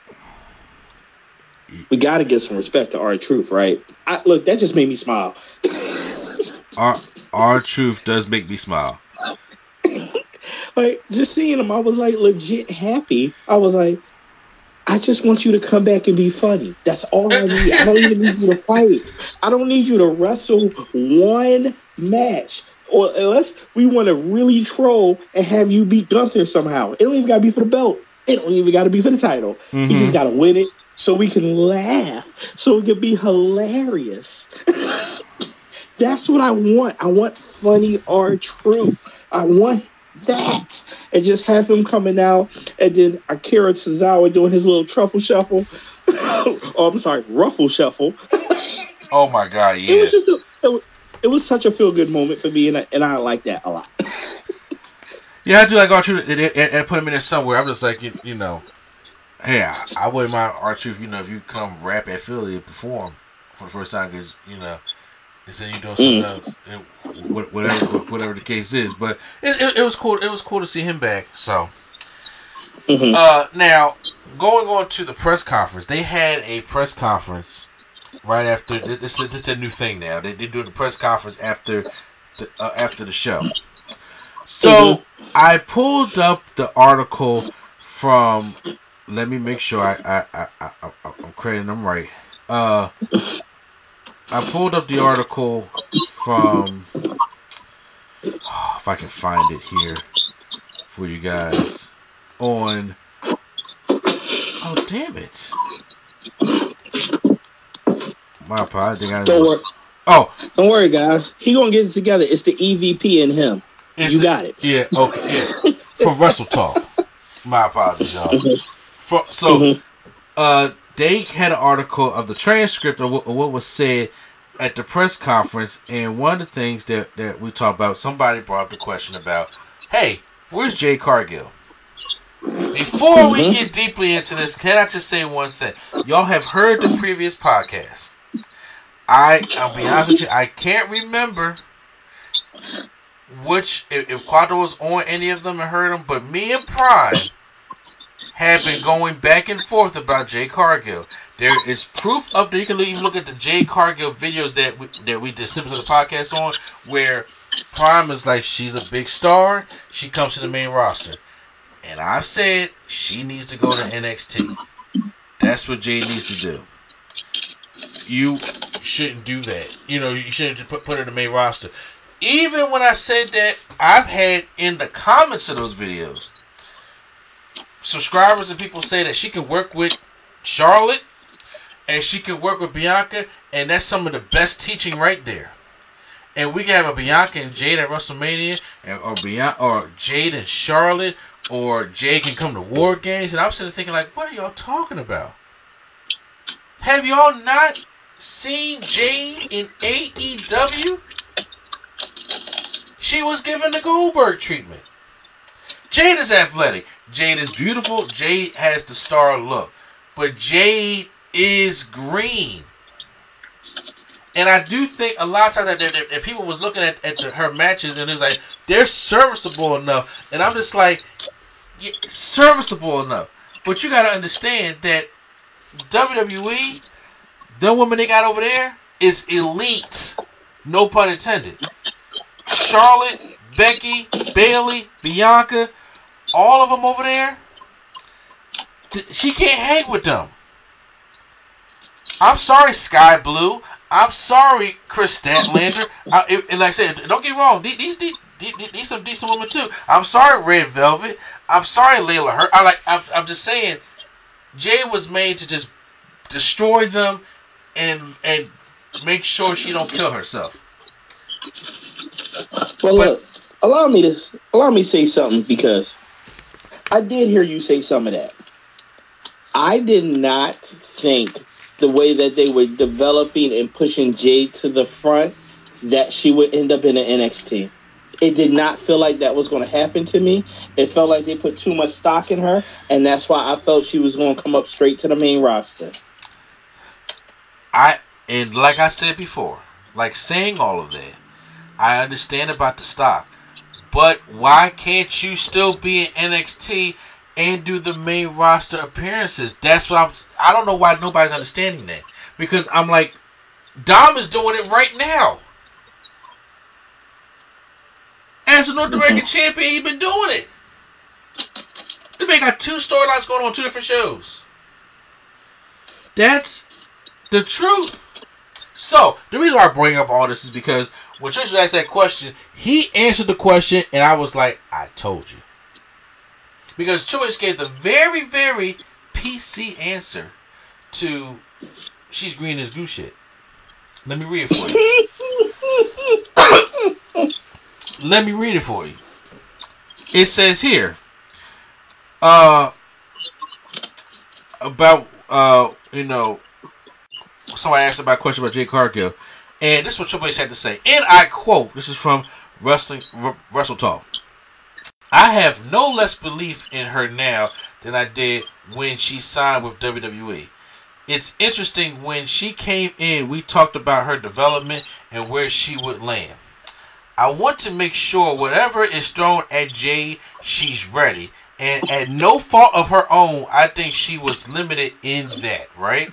we got to give some respect to R Truth, right? I, look, that just made me smile. Our R Truth does make me smile. Like just seeing him, I was like legit happy. I was like, I just want you to come back and be funny. That's all I need. I don't even need you to fight. I don't need you to wrestle one match. Or unless we want to really troll and have you beat Gunther somehow. It don't even gotta be for the belt. It don't even gotta be for the title. You just mm-hmm. gotta win it so we can laugh. So it can be hilarious. That's what I want. I want funny R Truth. I want that. And just have him coming out and then Akira Tozawa doing his little truffle shuffle. oh, I'm sorry, ruffle shuffle. Oh my god, It yeah. was just a, it, was, such a feel good moment for me, and I, and I like that a lot. Yeah, I do like R Truth and, and, and put him in there somewhere. I'm just like, you, you know, hey, I, I wouldn't mind R Truth, you know, if you come rap at Philly and perform for the first time because, you know, instead of you doing something else, and whatever whatever the case is. But it, it, it was cool. It was cool to see him back. So, uh, now going on to the press conference, they had a press conference right after this. This is a new thing now. They they doing the press conference after the uh, after the show. So I pulled up the article from. Let me make sure I I, I, I I'm crediting them right. Uh, I pulled up the article from if I can find it here for you guys on. Oh damn it! My apologies. I Don't worry. Oh, Don't worry, guys. He gonna get it together. It's the EVP in him. It's You got it. Yeah, okay, yeah. From Wrestle Talk. My apologies, y'all. Mm-hmm. For, so, uh, they had an article of the transcript of what, of what was said at the press conference, and one of the things that, that we talked about, somebody brought up the question about, hey, where's Jade Cargill? Before we get deeply into this, can I just say one thing? Y'all have heard the previous podcast. I, I'll be honest with you, I can't remember which if, if Quadro was on any of them and heard them, but me and Prime have been going back and forth about Jade Cargill. There is proof up there. You can even look at the Jade Cargill videos that we, that we did snippets of the podcast on, where Prime is like she's a big star. She comes to the main roster, and I've said she needs to go to NXT. That's what Jay needs to do. You shouldn't do that. You know, you shouldn't just put, put her in the main roster. Even when I said that, I've had in the comments of those videos, subscribers and people say that she can work with Charlotte and she can work with Bianca, and that's some of the best teaching right there. And we can have a Bianca and Jade at WrestleMania, and, or Bianca, or Jade and Charlotte, or Jade can come to War Games, and I'm sitting thinking like, what are y'all talking about? Have y'all not Jade in AEW? She was given the Goldberg treatment. Jade is athletic. Jade is beautiful. Jade has the star look. But Jade is green. And I do think a lot of times that, that people was looking at, at the, her matches and it was like, they're serviceable enough. And I'm just like, yeah, serviceable enough. But you got to understand that WWE, the woman they got over there, is elite. No pun intended. Charlotte, Becky, Bayley, Bianca, all of them over there, th- she can't hang with them. I'm sorry, Skye Blue. I'm sorry, Kris Statlander. I, and like I said, don't get wrong. These, these, these, these, these some decent women too. I'm sorry, Red Velvet. I'm sorry, Layla Hurt. I like. I'm, I'm just saying, Jay was made to just destroy them and and make sure she don't kill herself. Well, But- look, allow me to allow me to say something because I did hear you say some of that. I did not think the way that they were developing and pushing Jade to the front that she would end up in an NXT. It did not feel like that was going to happen to me. It felt like they put too much stock in her, and that's why I felt she was going to come up straight to the main roster. I and like I said before, like saying all of that, I understand about the stock, but why can't you still be in NXT and do the main roster appearances? That's what I'm. I don't know why nobody's understanding that because I'm like, Dom is doing it right now. As a North American mm-hmm. champion, he's been doing it. The man got two storylines going on two different shows. That's the truth. So the reason why I bring up all this is because when Trips asked that question, he answered the question, and I was like, "I told you," because Trips gave the very, very PC answer to "She's green as goose shit." Let me read it for you. Let me read it for you. It says here, uh, about uh, you know, somebody asked about a question about Jade Cargill, and this is what Triple H had to say, and I quote: "This is from Wrestling R- Wrestle Talk. I have no less belief in her now than I did when she signed with WWE. It's interesting when she came in, we talked about her development and where she would land. I want to make sure whatever is thrown at Jay, she's ready. And at no fault of her own, I think she was limited in that, right?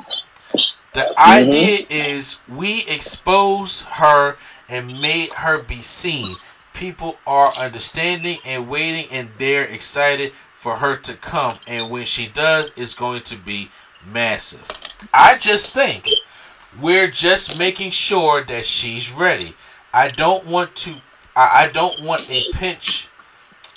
The idea is we expose her and made her be seen. People are understanding and waiting, and they're excited for her to come. And when she does, it's going to be massive. I just think we're just making sure that she's ready. I don't want to I, I don't want a pinch,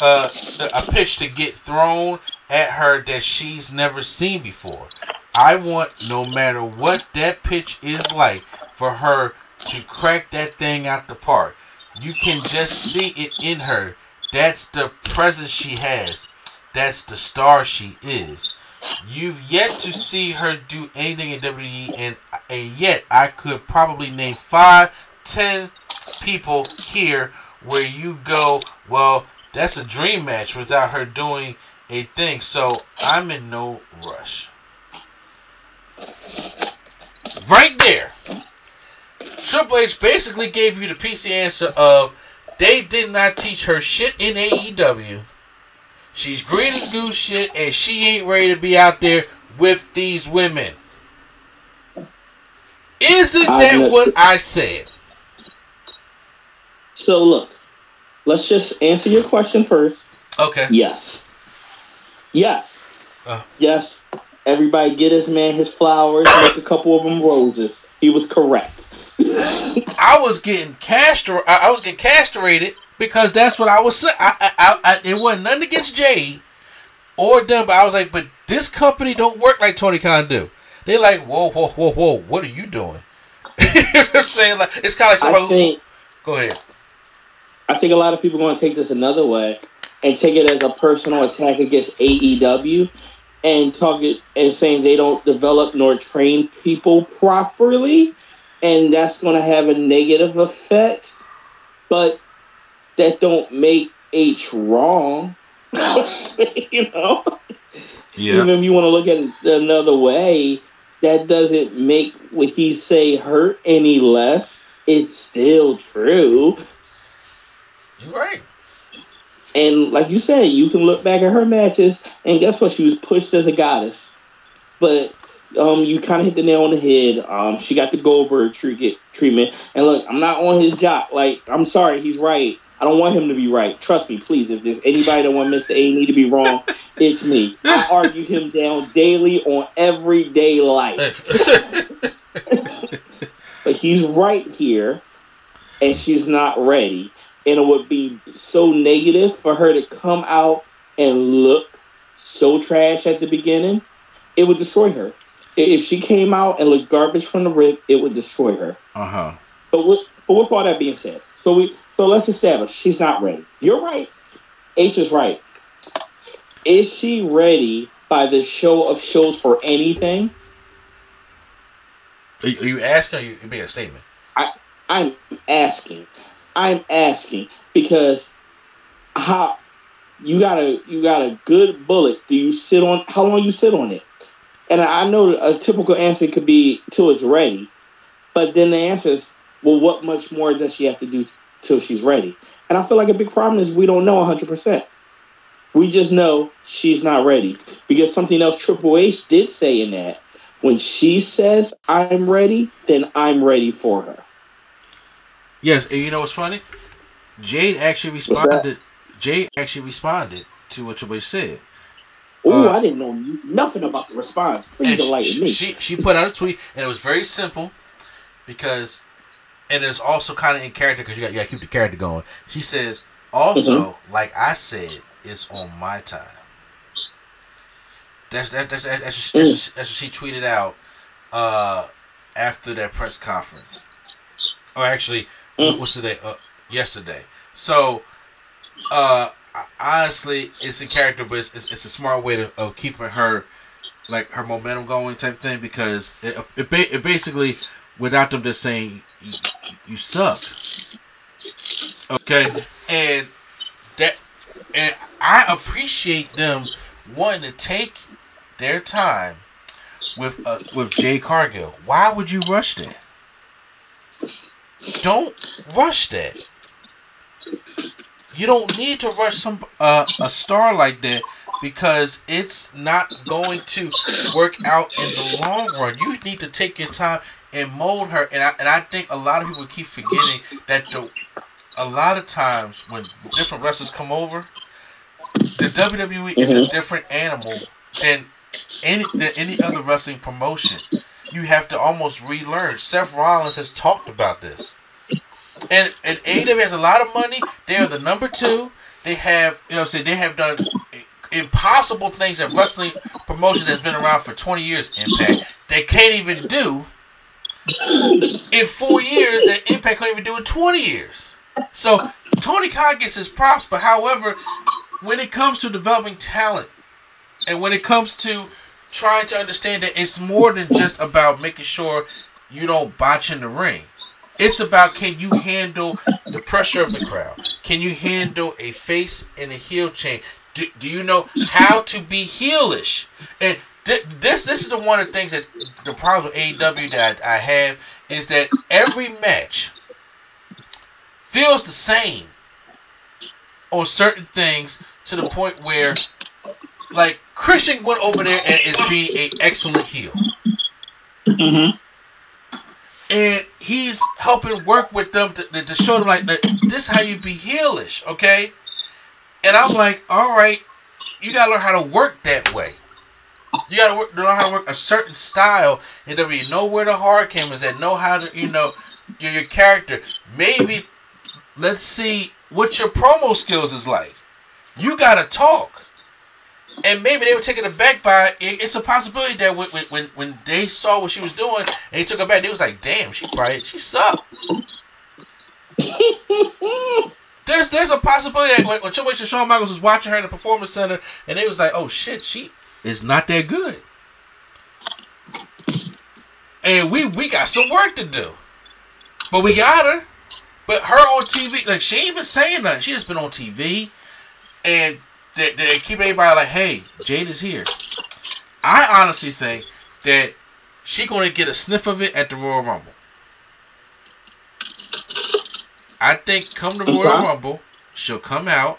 uh, a pitch to get thrown at her that she's never seen before. I want no matter what that pitch is like for her to crack that thing out the park. You can just see it in her. That's the presence she has. That's the star she is. You've yet to see her do anything in WWE, and and yet I could probably name five, ten people here where you go, well, that's a dream match without her doing a thing. So I'm in no rush. Right there. Triple H basically gave you the PC answer of they did not teach her shit in AEW. She's green as goose shit and she ain't ready to be out there with these women. Isn't that what I said? So look, let's just answer your question first. Okay. Yes. Yes. Uh. Yes. Everybody get his man his flowers, make a couple of them roses. He was correct. I was getting castrated. I was getting castrated because that's what I was saying. I, I, I, it wasn't nothing against Jay or them, but I was like, but this company don't work like Tony Khan do. They're like, whoa, whoa, whoa, whoa, what are you doing? you know I'm saying? Like, it's kind of like somebody. Think, who, go ahead. I think a lot of people are going to take this another way and take it as a personal attack against AEW and talk it and saying they don't develop nor train people properly, and that's going to have a negative effect. But that don't make H wrong. you know? Yeah. Even if you want to look at it another way, that doesn't make what he say hurt any less. It's still true. You're right. And like you said, you can look back at her matches, and guess what? She was pushed as a goddess. But um, you kind of hit the nail on the head. Um, she got the Goldberg treat- treatment. And look, I'm not on his job. Like, I'm sorry, he's right. I don't want him to be right. Trust me, please. If there's anybody that want Mr. A need to be wrong, it's me. I argue him down daily on everyday life. but he's right here, and she's not ready. And it would be so negative for her to come out and look so trash at the beginning. It would destroy her. If she came out and looked garbage from the rip, it would destroy her. Uh huh. But with, but with all that being said, so we so let's establish she's not ready. You're right. H is right. Is she ready by the show of shows for anything? Are you, are you asking or you you making a statement? I I'm asking. I'm asking because how you got a you got a good bullet. Do you sit on how long you sit on it? And I know a typical answer could be till it's ready, but then the answer is, well, what much more does she have to do till she's ready? And I feel like a big problem is we don't know 100. percent We just know she's not ready because something else Triple H did say in that when she says I'm ready, then I'm ready for her. Yes, and you know what's funny? Jade actually responded. Jade actually responded to what Triple H said. Oh, Uh, I didn't know nothing about the response. Please enlighten she, me. she she put out a tweet and it was very simple because and it's also kind of in character because you got you got to keep the character going. She says also Mm-hmm. like I said, it's on my time. That's that, that's that's, that's, that's, Mm. that's what she tweeted out uh, after that press conference, or actually, Mm. what's today? Uh, yesterday. So, uh, honestly, it's in character, but it's, it's, it's a smart way to, of keeping her like her momentum going type thing because it it, it basically without them just saying you, you suck. Okay, and that and I appreciate them wanting to take their time with uh, with Jade Cargill. Why would you rush that? Don't rush that. You don't need to rush some uh, a star like that because it's not going to work out in the long run. You need to take your time and mold her. And I and I think a lot of people keep forgetting that the a lot of times when different wrestlers come over, the WWE is a different animal than any than any other wrestling promotion. You have to almost relearn. Seth Rollins has talked about this. and and AEW has a lot of money. They are the number two. They have you know I'm saying they have done impossible things that wrestling promotion that's been around for 20 years. Impact they can't even do in four years that Impact can't even do in 20 years. So Tony Khan gets his props, but however, when it comes to developing talent and when it comes to trying to understand that it's more than just about making sure you don't botch in the ring. It's about can you handle the pressure of the crowd? Can you handle a face and a heel chain? Do, do you know how to be heelish? And th- this this is the one of the things that the problem with AEW that I have is that every match feels the same on certain things to the point where like Christian went over there and is being an excellent heel. Mm-hmm. And he's helping work with them to, to show them like that this is how you be heelish, okay? And I'm like, all right, you gotta learn how to work that way. You gotta work, learn how to work a certain style and then you know where the hard cam is at, know how to, you know, your, your character. Maybe let's see what your promo skills is like. You gotta talk. And maybe they were taken aback by it. It's a possibility that when, when when they saw what she was doing and they took her back, they was like, "Damn, she probably she sucked." there's there's a possibility that when, when Triple H and Shawn Michaels was watching her in the performance center, and they was like, "Oh shit, she is not that good," and we we got some work to do, but we got her. But her on TV, like she ain't been saying nothing. She just been on TV, and they, they keep everybody like, "Hey, Jade is here." I honestly think that she gonna get a sniff of it at the Royal Rumble. I think come the Royal Okay. Rumble, she'll come out.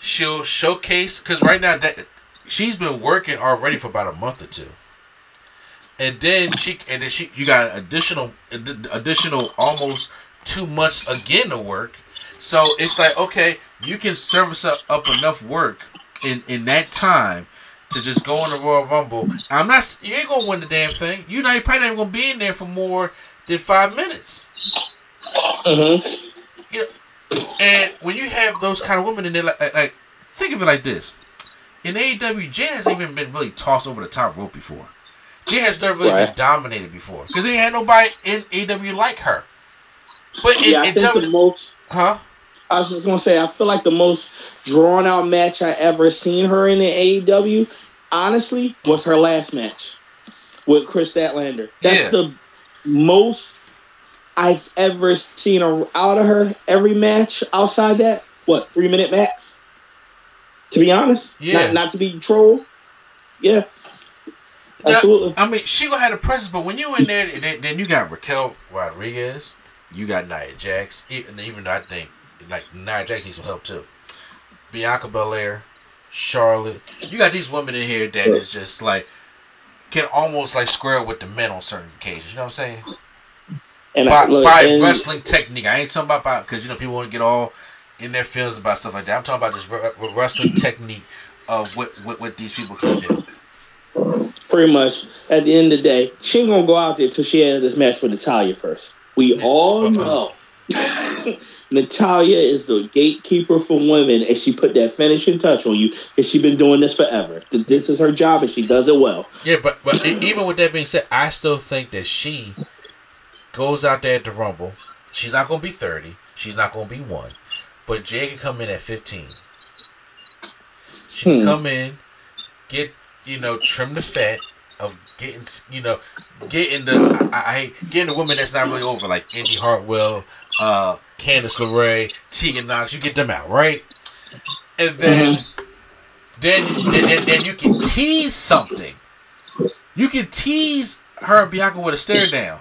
She'll showcase because right now that she's been working already for about a month or two, and then she and then she you got an additional additional almost two months again to work. So it's like okay, you can service up, up enough work in in that time to just go in the Royal Rumble. I'm not you ain't gonna win the damn thing. You know you probably ain't gonna be in there for more than five minutes. Mm-hmm. You know, and when you have those kind of women in there, like, like, think of it like this: in AEW, Jay hasn't even been really tossed over the top rope before. Jay has never really been dominated before because they had nobody in AEW like her. But in, Yeah, I in think the most. huh? I was gonna say, I feel like the most drawn out match I ever seen her in the AEW, honestly, was her last match with Kris Statlander. That's Yeah. the most I've ever seen her out of her every match. Outside that, what three minute max? To be honest, Yeah. not, not to be troll. Yeah, Now, absolutely. I mean, she gonna have the presence, but when you in there, then you got Raquel Rodriguez, you got Nia Jax, and even though I think like Nia Jax needs some help too. Bianca Belair, Charlotte, you got these women in here that is just like can almost like square with the men on certain occasions. You know what I'm saying? and By, I, look, by and- wrestling technique, I ain't talking about because you know people want to get all in their feelings about stuff like that. I'm talking about this wrestling technique of what, what what these people can do. pretty much at the end of the day, she ain't gonna go out there till she has this match with Natalya first. We all know Natalya is the gatekeeper for women, and she put that finishing touch on you because she's been doing this forever. This is her job, and she does it well. Yeah, but but even with that being said, I still think that she goes out there at the Rumble. She's not gonna be thirty. She's not gonna be one. But Jay can come in at fifteen. She can Hmm. come in, get you know, trim the fat getting you know, getting the I, I getting the women that's not really over like Indi Hartwell, uh, Candice LeRae, Tegan Knox. You get them out right, and then. Then, then, then, then you can tease something. You can tease her and Bianca with a stare down.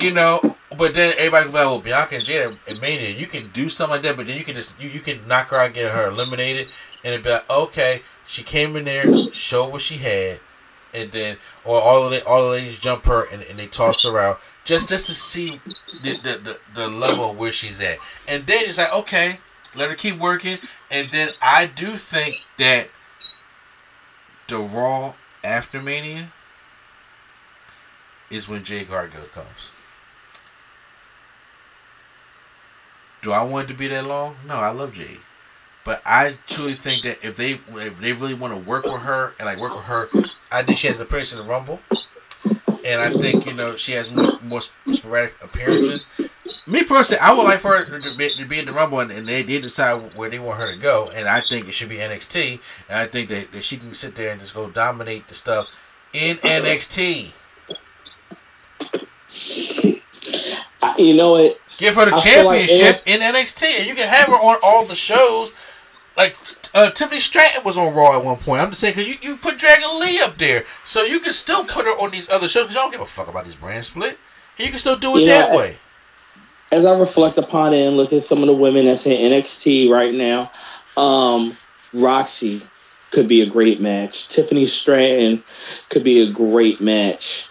You know, but then everybody can be like, well, Bianca and Jada and Mania, you can do something like that, but then you can just you, you can knock her out get her eliminated and it'd be like, okay, she came in there, show what she had, and then or all of the all the ladies jump her and, and they toss her out just just to see the, the, the, the level where she's at. And then it's like, okay, let her keep working. And then I do think that the Raw after Mania is when Jay Gargano comes. Do I want it to be that long? No, I love Jay. But I truly think that if they if they really want to work with her and like work with her, I think she has an appearance in the Rumble, and I think you know she has more, more sporadic appearances. Me personally, I would like for her to be, to be in the Rumble, and, and they did decide where they want her to go, and I think it should be NXT, and I think that, that she can sit there and just go dominate the stuff in NXT. You know what? Give her the I feel like championship in NXT, and you can have her on all the shows. Like uh, Tiffany Stratton was on Raw at one point. I'm just saying because you, you put Dragon Lee up there, so you can still put her on these other shows because don't give a fuck about this brand split. And you can still do it Yeah, that way. As I reflect upon it and look at some of the women that's in NXT right now, um, Roxy could be a great match. Tiffany Stratton could be a great match.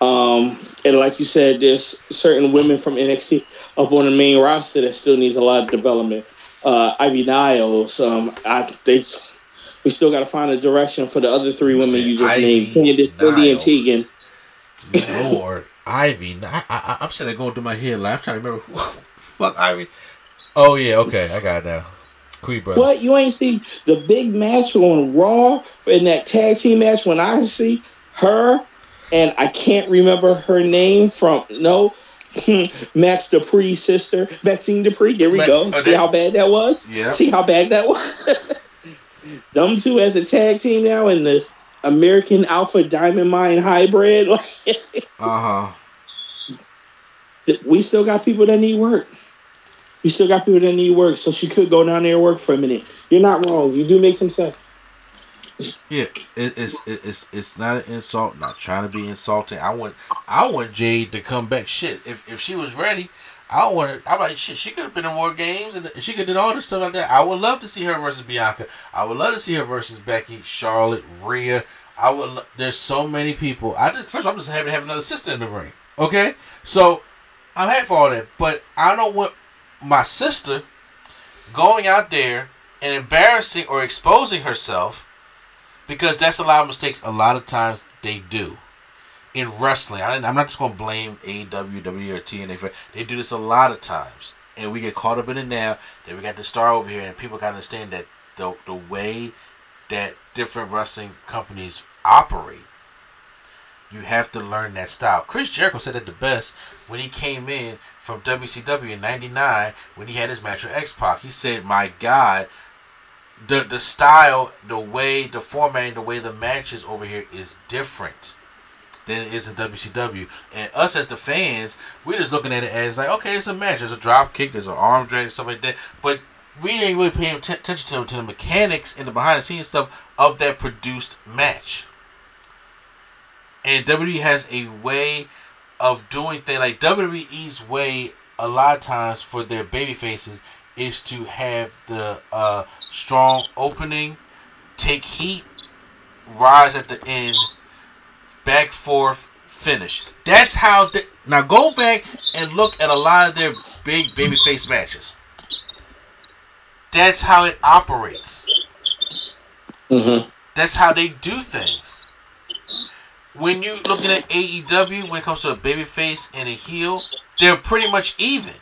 Um, and like you said, there's certain women from NXT up on the main roster that still needs a lot of development. Uh, Ivy Niles, um, I think we still got to find a direction for the other three women you just Ivy named, Cindy, and. Tegan. Lord, Ivy. I, I, I'm sitting there going through my head. Like, I'm trying to remember. Who, fuck Ivy. Oh yeah, okay, I got it now. Brothers. What you ain't see the big match on Raw in that tag team match when I see her and I can't remember her name from no Max Dupri's sister, Maxxine Dupri. There we go. oh, See how bad that was? Yeah. See how bad that was? Them two as a tag team now in this American Alpha Diamond Mine hybrid. Uh huh. we still got people that need work. We still got people that need work. So she could go down there and work for a minute. You're not wrong. You do make some sense. Yeah, it, it's it, it's it's not an insult. Not trying to be insulting. I want I want Jade to come back. Shit, if if she was ready, I want. I'm like shit. She could have been in more games and she could have did all this stuff like that. I would love to see her versus Bianca. I would love to see her versus Becky, Charlotte, Rhea. I would. There's so many people. I just first all, I'm just happy to have another sister in the ring. Okay, so I'm happy for all that, but I don't want my sister going out there and embarrassing or exposing herself because that's a lot of mistakes a lot of times they do in wrestling. I, I'm not just going to blame AEW, or TNA for They do this a lot of times. And we get caught up in it now that we got the star over here and people got to understand that the, the way that different wrestling companies operate, you have to learn that style. Chris Jericho said it the best when he came in from WCW in 99 when he had his match with X-Pac. He said, my God, the the style, the way, the formatting, the way the matches over here is different than it is in WCW. And us as the fans, we're just looking at it as like, okay, it's a match. There's a drop kick, there's an arm drag, stuff like that. But we ain't really paying attention to, to the mechanics and the behind the scenes stuff of that produced match. And WWE has a way of doing things like WWE's way a lot of times for their baby faces is to have the uh, strong opening, take heat, rise at the end, back forth, finish. That's how. The, now go back and look at a lot of their big babyface matches. That's how it operates. Mm-hmm. That's how they do things. When you looking at AEW, when it comes to a babyface and a heel, they're pretty much even.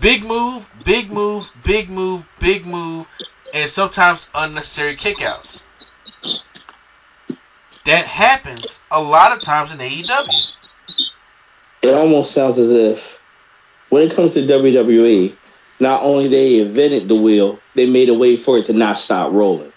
Big move, big move, big move, big move, and sometimes unnecessary kickouts. That happens a lot of times in AEW. It almost sounds as if when it comes to WWE, not only they invented the wheel, they made a way for it to not stop rolling.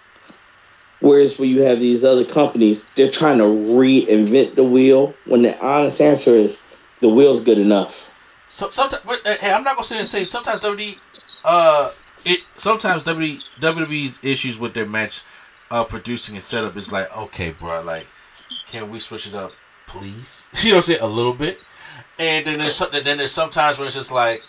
Whereas when you have these other companies, they're trying to reinvent the wheel when the honest answer is the wheel's good enough. So sometimes, uh, hey, I'm not gonna sit and say sometimes WWE, uh, it sometimes WWE WWE's issues with their match, uh, producing and setup is like, okay, bro, like, can we switch it up, please? You know, what I'm saying a little bit, and then there's something. Then there's sometimes when it's just like,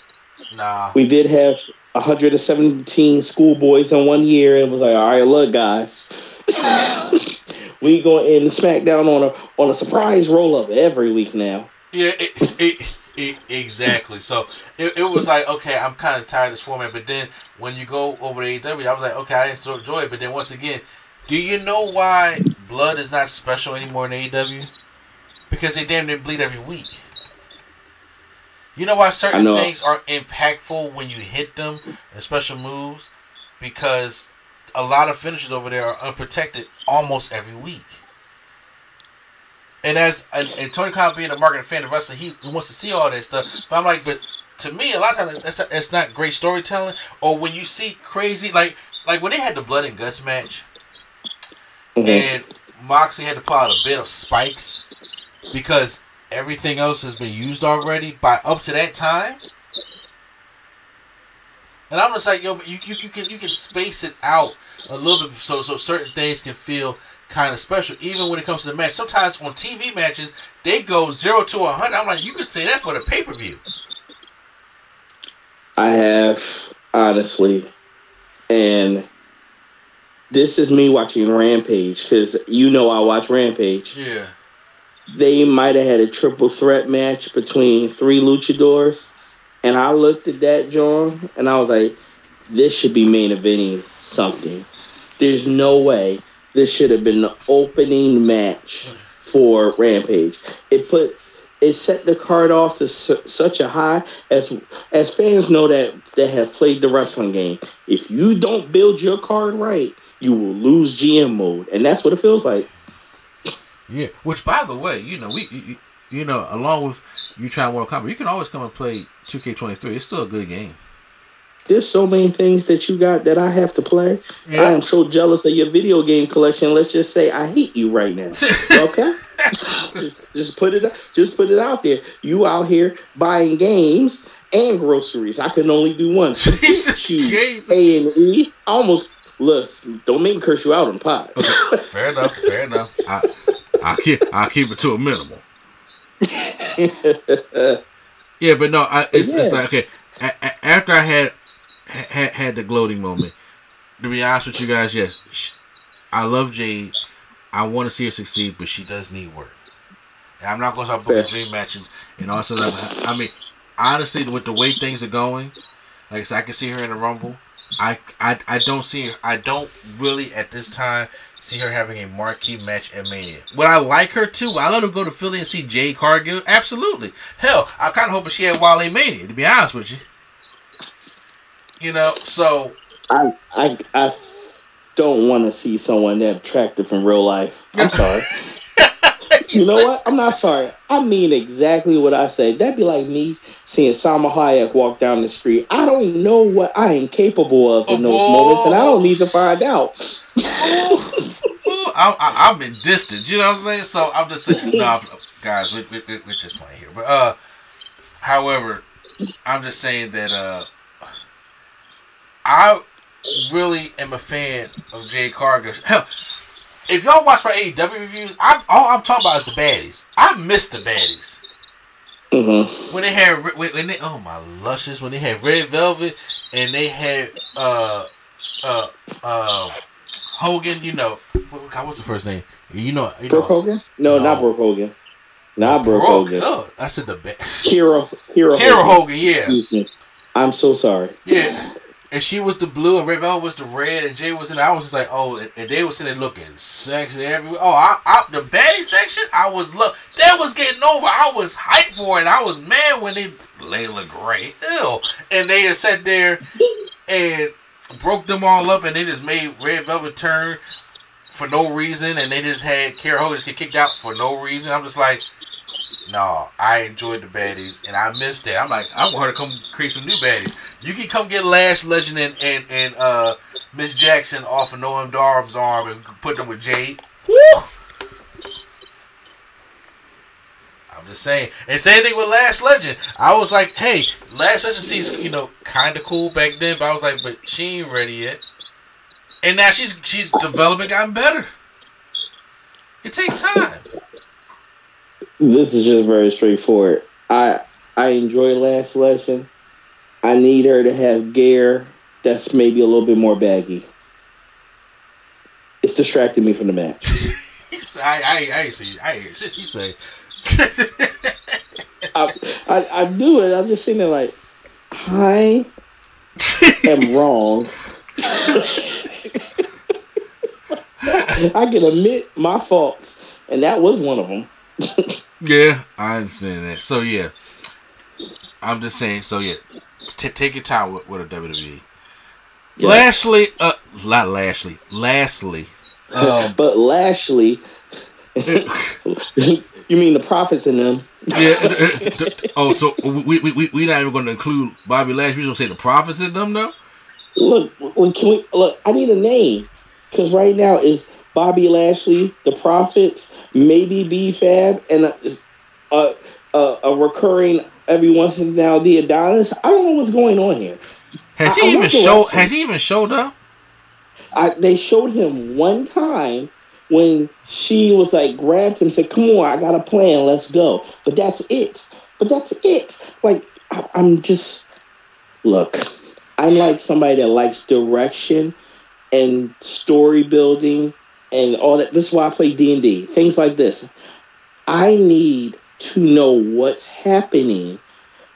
nah, We did have 117 schoolboys in one year, and it was like, all right, look, guys, we going in SmackDown on a on a surprise roll up every week now. Yeah, it, it, it, exactly. So it, it was like, okay, I'm kind of tired of this format. But then when you go over to AEW, I was like, okay, I still enjoy it. But then once again, do you know why blood is not special anymore in AEW? Because they damn near bleed every week. You know why certain know. things are impactful when you hit them and special moves? Because a lot of finishers over there are unprotected almost every week. And as and, and Tony Khan being a market fan of wrestling, he wants to see all that stuff. But I'm like, but to me, a lot of times that's it's not great storytelling. Or when you see crazy, like like when they had the blood and guts match, Mhm. and Moxley had to pull out a bit of spikes because everything else has been used already by up to that time. And I'm just like, yo, you, you, you can you can space it out a little bit so so certain things can feel kind of special, even when it comes to the match. Sometimes on TV matches, they go zero to a hundred. I'm like, you could say that for the pay per view. I have honestly, and this is me watching Rampage because you know I watch Rampage. Yeah. They might have had a triple threat match between three luchadors, and I looked at that, John, and I was like, "This should be main eventing something." There's no way this should have been the opening match for Rampage. It put it set the card off to su- such a high as as fans know that that have played the wrestling game. If you don't build your card right, you will lose GM mode, and that's what it feels like. Yeah. Which, by the way, you know, we, you, you know, along with you trying World Cup, you can always come and play 2K23. It's still a good game. There's so many things that you got that I have to play. Yeah. I am so jealous of your video game collection. Let's just say I hate you right now. Okay, just, just put it just put it out there. You out here buying games and groceries. I can only do one. Jesus. A and E. Almost listen. Don't make me curse you out on pod. Fair enough. Fair enough. I, I keep I keep it to a minimal. Yeah, but no, I, it's, it's like okay. A, a- after I had, had had the gloating moment, to be honest with you guys, yes, I love Jade. I want to see her succeed, but she does need work. And I'm not going to start booking dream matches. and also I mean, honestly, with the way things are going, like I said, I can see her in the Rumble. I, I, I don't see her. I don't really at this time see her having a marquee match at Mania. Would I like her to? I let her go to Philly and see Jade Cargill. Absolutely. Hell, I kind of hoping she had Wale Mania. To be honest with you, you know. So I I I don't want to see someone that attractive in real life. I'm sorry. you know what? I'm not sorry. I mean exactly what I said. That'd be like me seeing Salma Hayek walk down the street. I don't know what I am capable of in those Oh, moments, and I don't need to find out. I, I, I'm in distance. You know what I'm saying? So I'm just saying, no, guys, we, we, we- we're just playing here. But uh, however, I'm just saying that uh, I really am a fan of Jay. Hell, if y'all watch my AEW reviews, I'm all I'm talking about is the baddies. I miss the baddies. hmm When they had when, when they oh my luscious when they had Red Velvet and they had uh uh uh Hogan, you know what, what's the first name? You know, you Brooke know Hogan? No, No. not Brooke Hogan. Not Brooke Hogan. Oh, I said the best. Hero, Hero, Kiera Hogan, yeah, Excuse me. I'm so sorry. yeah. And she was the blue, and Red Velvet was the red, and Jay was in. I was just like, oh, and they was in there looking sexy everywhere. Oh, I, I, the baddie section, I was love. That was getting over. I was hyped for it. I was mad when they Leila Grey, ew, and they had sat there and broke them all up, and they just made Red Velvet turn for no reason, and they just had Kiera Hogan just get kicked out for no reason. I'm just like, no, I enjoyed the baddies, and I missed it. I'm like, I want her to come create some new baddies. You can come get Lash Legend and and, and uh Miss Jackson off of Noam Dar's arm and put them with Jade. Woo! I'm just saying. And same thing with Lash Legend. I was like, hey, Lash Legend seems you know kind of cool back then, but I was like, but she ain't ready yet. And now she's she's developing, gotten better. It takes time. This is just very straightforward. I I enjoy Lash Legend. I need her to have gear that's maybe a little bit more baggy. It's distracting me from the match. I, I, I ain't see, I ain't, shit, you say. I, I I do it. I'm just sitting there like, I am wrong. I can admit my faults, and that was one of them. Yeah, I understand that. So yeah, I'm just saying. So yeah, t- take your time with, with a WWE. Yes. Lastly, uh, not Lashley. Lastly, um, but Lashley, you mean the Profits in them? yeah. oh, so we we we we not even going to include Bobby Lashley. We going to say the Profits in them though. Look, we look? I need a name because right now is Bobby Lashley, the Profits, maybe B Fab, and a, a, a, a recurring every once in a while the Adonis. I don't know what's going on here. Has I- he I even showed? Has he even showed up? I, they showed him one time when she was like grabbed him, said, "Come on, I got a plan, let's go." But that's it. But that's it. Like I, I'm just look. I'm like somebody that likes direction and story building and all that. This is why I play D and D. Things like this. I need to know what's happening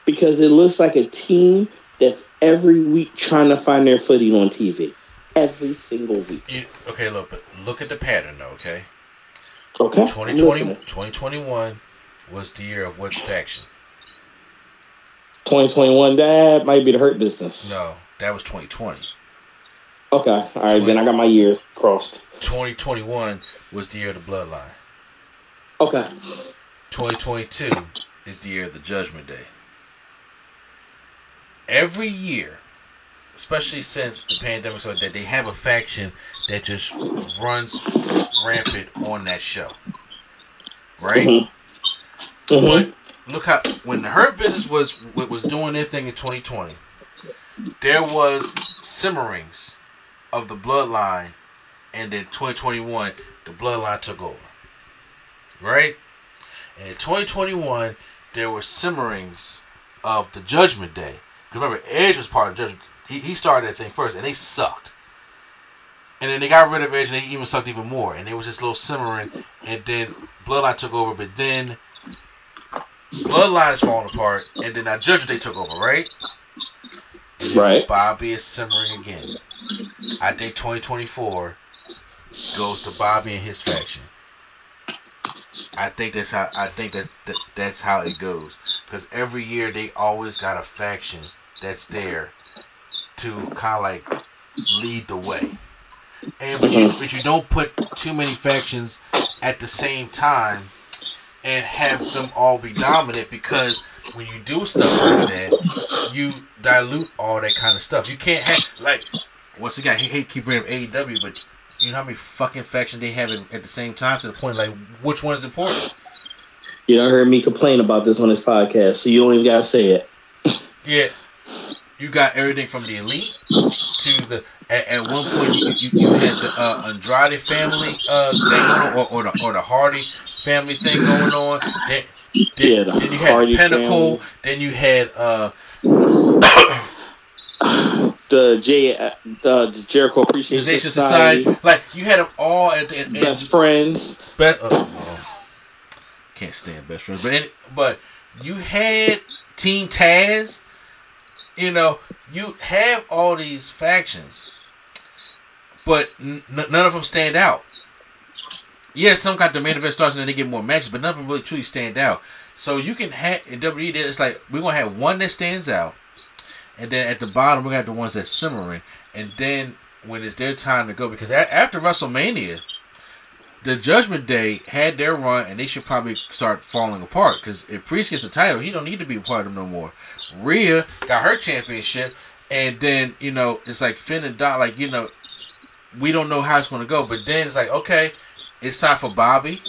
because it looks like a team that's every week trying to find their footing on TV. Every single week. You, okay, look, but look at the pattern, though. Okay, Okay. I'm 2020, 2021 was the year of what faction? 2021, that might be the hurt business. No, that was 2020. Okay. All right. Then I got my years crossed. 2021 was the year of the bloodline. Okay. 2022 is the year of the Judgment Day. Every year, especially since the pandemic started, that they have a faction that just runs rampant on that show. Right? Mhm. But look how when the Hurt Business was was doing their thing in 2020, there was simmerings of the bloodline, and then 2021 the bloodline took over. Right? And in 2021 there were simmerings of the Judgment Day. Because remember, Edge was part of Judgment. He, he started that thing first, and they sucked. And then they got rid of Edge, and they even sucked even more. And it was just a little simmering, and then Bloodline took over. But then Bloodline is falling apart, and then now Judgment Day took over, right? Right. Bobby is simmering again. I think 2024 goes to Bobby and his faction. I think that's how I think that, that that's how it goes. Because every year they always got a faction that's there to kind of like lead the way. And but you but you don't put too many factions at the same time and have them all be dominant because when you do stuff like that, you dilute all that kind of stuff. You can't have like once again, he hate keep bringing up AEW, but you know how many fucking factions they have at, the same time to the point like which one is important? You don't hear me complain about this on this podcast, so you don't even gotta say it. Yeah, you got everything from the elite to the. At, at one point, you, you, you had the uh, Andrade family uh, thing going on, or, or the or the Hardy family thing going on. Then, then, Yeah, the then you had Hardy the Pinnacle. family. Then you had uh, The J, uh, the, the Jericho Appreciation Society, Society. Like you had them all at the best friends. Be- uh, oh, can't stand best friends, but any, but you had Team Taz. You know, you have all these factions, but n- none of them stand out. Yeah, some got the main event stars and then they get more matches, but none of them really truly stand out. So you can have in WWE, it's like we're gonna have one that stands out, and then at the bottom we got the ones that's simmering, and then when it's their time to go, because a- after WrestleMania, the Judgment Day had their run, and they should probably start falling apart. Because if Priest gets the title, he don't need to be a part of them no more. Rhea got her championship, and then you know it's like Finn and Dot, like you know, we don't know how it's going to go. But then it's like okay, it's time for Bobby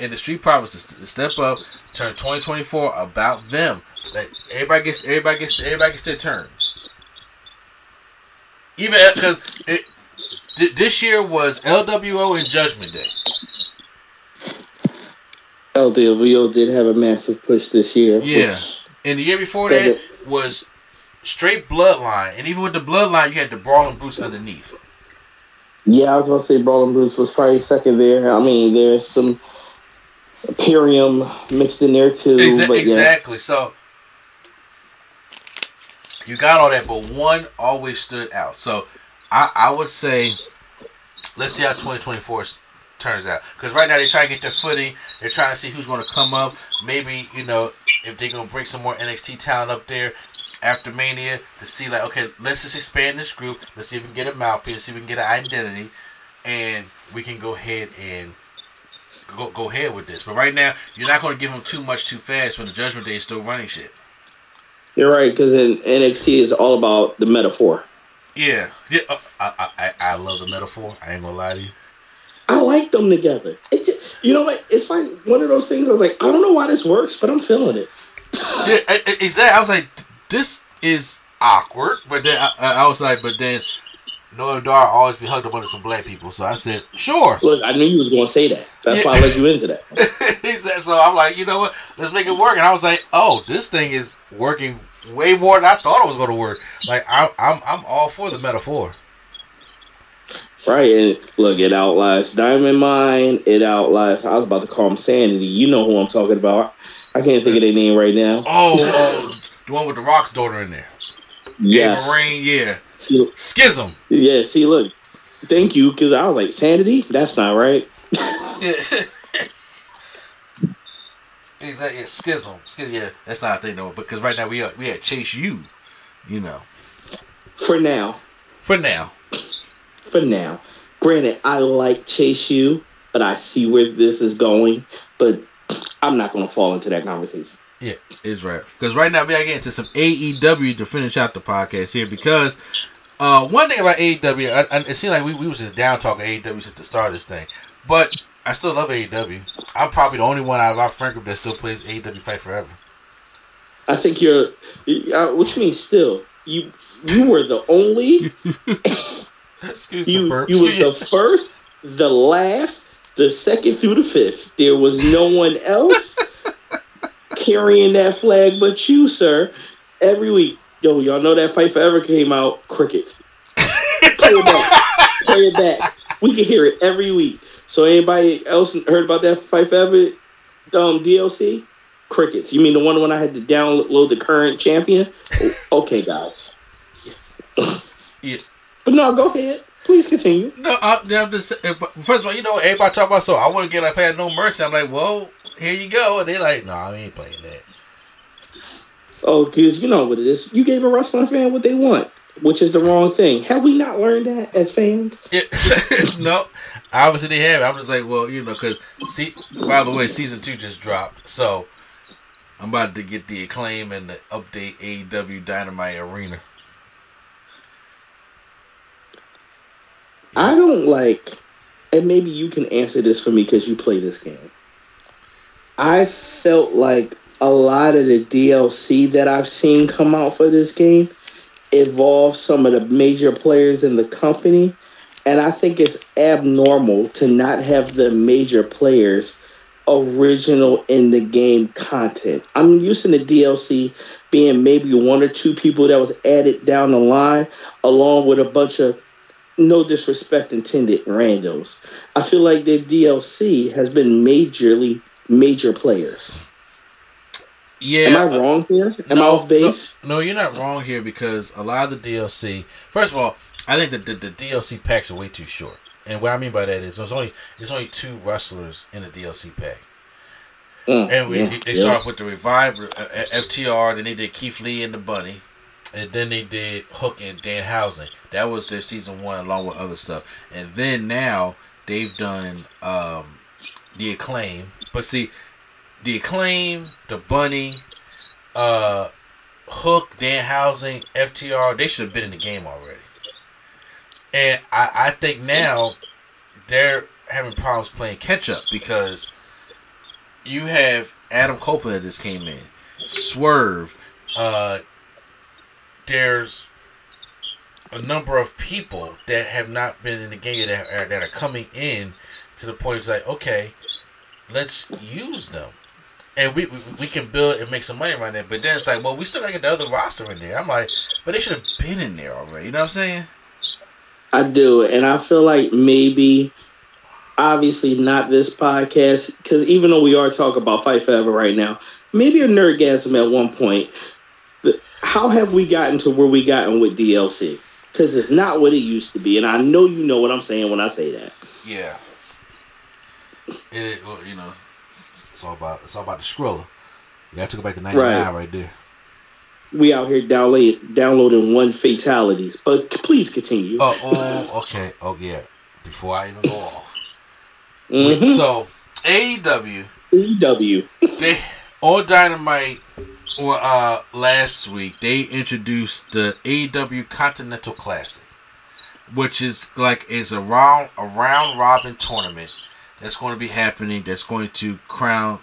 and the Street Profits to step up, turn 2024 about them. Like everybody gets, everybody gets, everybody gets their turn. Even uh, because it th- this year was LWO and Judgment Day. LWO did have a massive push this year. Yeah. And the year before that it- was straight bloodline. And even with the bloodline, you had the Brawling Brutes underneath. yeah, I was gonna say Brawling Brutes was probably second there. I mean, there's some Imperium mixed in there too. Exa- but yeah. exactly. So you got all that, but one always stood out. So I, I would say, let's see how 2024 turns out. Because right now they're trying to get their footing. They're trying to see who's going to come up. Maybe you know if they're going to bring some more NXT talent up there after Mania to see like okay, let's just expand this group. Let's see if we can get a mouthpiece. See if we can get an identity, and we can go ahead and go go ahead with this. But right now, you're not going to give them too much too fast when the Judgment Day is still running shit. You're right, because in NXT is all about the Meta-Four. Yeah, yeah. Uh, I, I I love the Meta-Four. I ain't gonna lie to you. I like them together. Just, you know what? It's like one of those things. I was like, I don't know why this works, but I'm feeling it. Yeah, exactly. I was like, this is awkward, but then I I was like, but then Noam Dar always be hugged up under some black people, so I said, sure. Look, I knew you was going to say that. That's why I let you into that. he said, so I'm like, you know what? Let's make it work. And I was like, oh, this thing is working way more than I thought it was going to work. Like I, I'm, I'm all for the Meta-Four. Right, and look, it outlives Diamond Mine. It outlives. I was about to call him Sanity. You know who I'm talking about. I can't think of their name right now. Oh, oh the one with the Rock's daughter in there. Yes. Ava Raine, yeah. See, Schism. yeah. See, look. Thank you, because I was like, Sanity. That's not right. Yeah. Exactly. Yeah, schism. Schism. Yeah, that's not a thing though. But Because right now we are, we had Chase U, you know. For now. For now. For now. Granted, I like Chase U, but I see where this is going. But I'm not going to fall into that conversation. Yeah, is right. Because right now we are getting to some AEW to finish out the podcast here. Because uh, one thing about AEW, I, I, it seemed like we, we was just down talking AEW since the start of this thing. But I still love AEW. I'm probably the only one out of our friend group that still plays AEW Fight Forever. I think you're. Uh, which means still, you you were the only. Excuse you the you were the first, the last, the second through the fifth. There was no one else carrying that flag but you, sir. Every week, yo, y'all know that Fight Forever came out. Crickets. Play it back. Play it back. We can hear it every week. So anybody else heard about that Fight Forever um, DLC? Crickets. You mean the one when I had to download the current champion? Okay, guys. Yeah. But no, go ahead. Please continue. No, I, I'm just first of all, you know, everybody talk about so I want to get like had no mercy. I'm like, well, here you go, and they're like, no, I ain't playing that. Oh, because you know what it is. You gave a wrestling fan what they want, which is the wrong thing. Have we not learned that as fans? Yeah, no, obviously they have. I'm just like, well, you know, because see, by the way, season two just dropped, so I'm about to get the acclaim and the update AEW Dynamite Arena. I don't like, and maybe you can answer this for me because you play this game. I felt like a lot of the DLC that I've seen come out for this game involve some of the major players in the company. And I think it's abnormal to not have the major players original in the game content. I'm using the DLC being maybe one or two people that was added down the line, along with a bunch of no disrespect intended randos. I feel like the DLC has been majorly major players. Yeah, Am I wrong here? Am I off base? No, no, you're not wrong here because a lot of the DLC. First of all, I think that the, the DLC packs are way too short. And what I mean by that is there's only there's only two wrestlers in the DLC pack. Mm, And we, yeah, they yeah. start with the Revive, uh, uh, FTR, then they did Keith Lee and the Bunny, and then they did Hook and Danhausen. That was their season one, along with other stuff. And then now they've done um, the Acclaim. But see, the Acclaim, the Bunny, uh, Hook, Danhausen, FTR, they should have been in the game already. And I, I think now they're having problems playing catch up because you have Adam Copeland that just came in, Swerve. Uh, there's a number of people that have not been in the game that are, that are coming in to the point it's like, okay, let's use them. And we, we we can build and make some money around that. But then it's like, well, we still got to get the other roster in there. I'm like, but they should have been in there already. You know what I'm saying? I do, and I feel like maybe, obviously not this podcast, because even though we are talking about Fight Forever right now, maybe a nerdgasm at one point. The, how have we gotten to where we gotten with DLC? Because it's not what it used to be, and I know you know what I'm saying when I say that. Yeah. It, well, you know, it's, all about it's all about the Skrilla. Yeah, I to go back to ninety nine Right. right there. We out here download, downloading one fatalities, but please continue. Oh, oh, okay. Oh, yeah. Before I even go off. Mhm. So, AEW, EW. they on Dynamite well, uh, last week, they introduced the AEW Continental Classic, which is like is a round a round robin tournament that's going to be happening. That's going to crown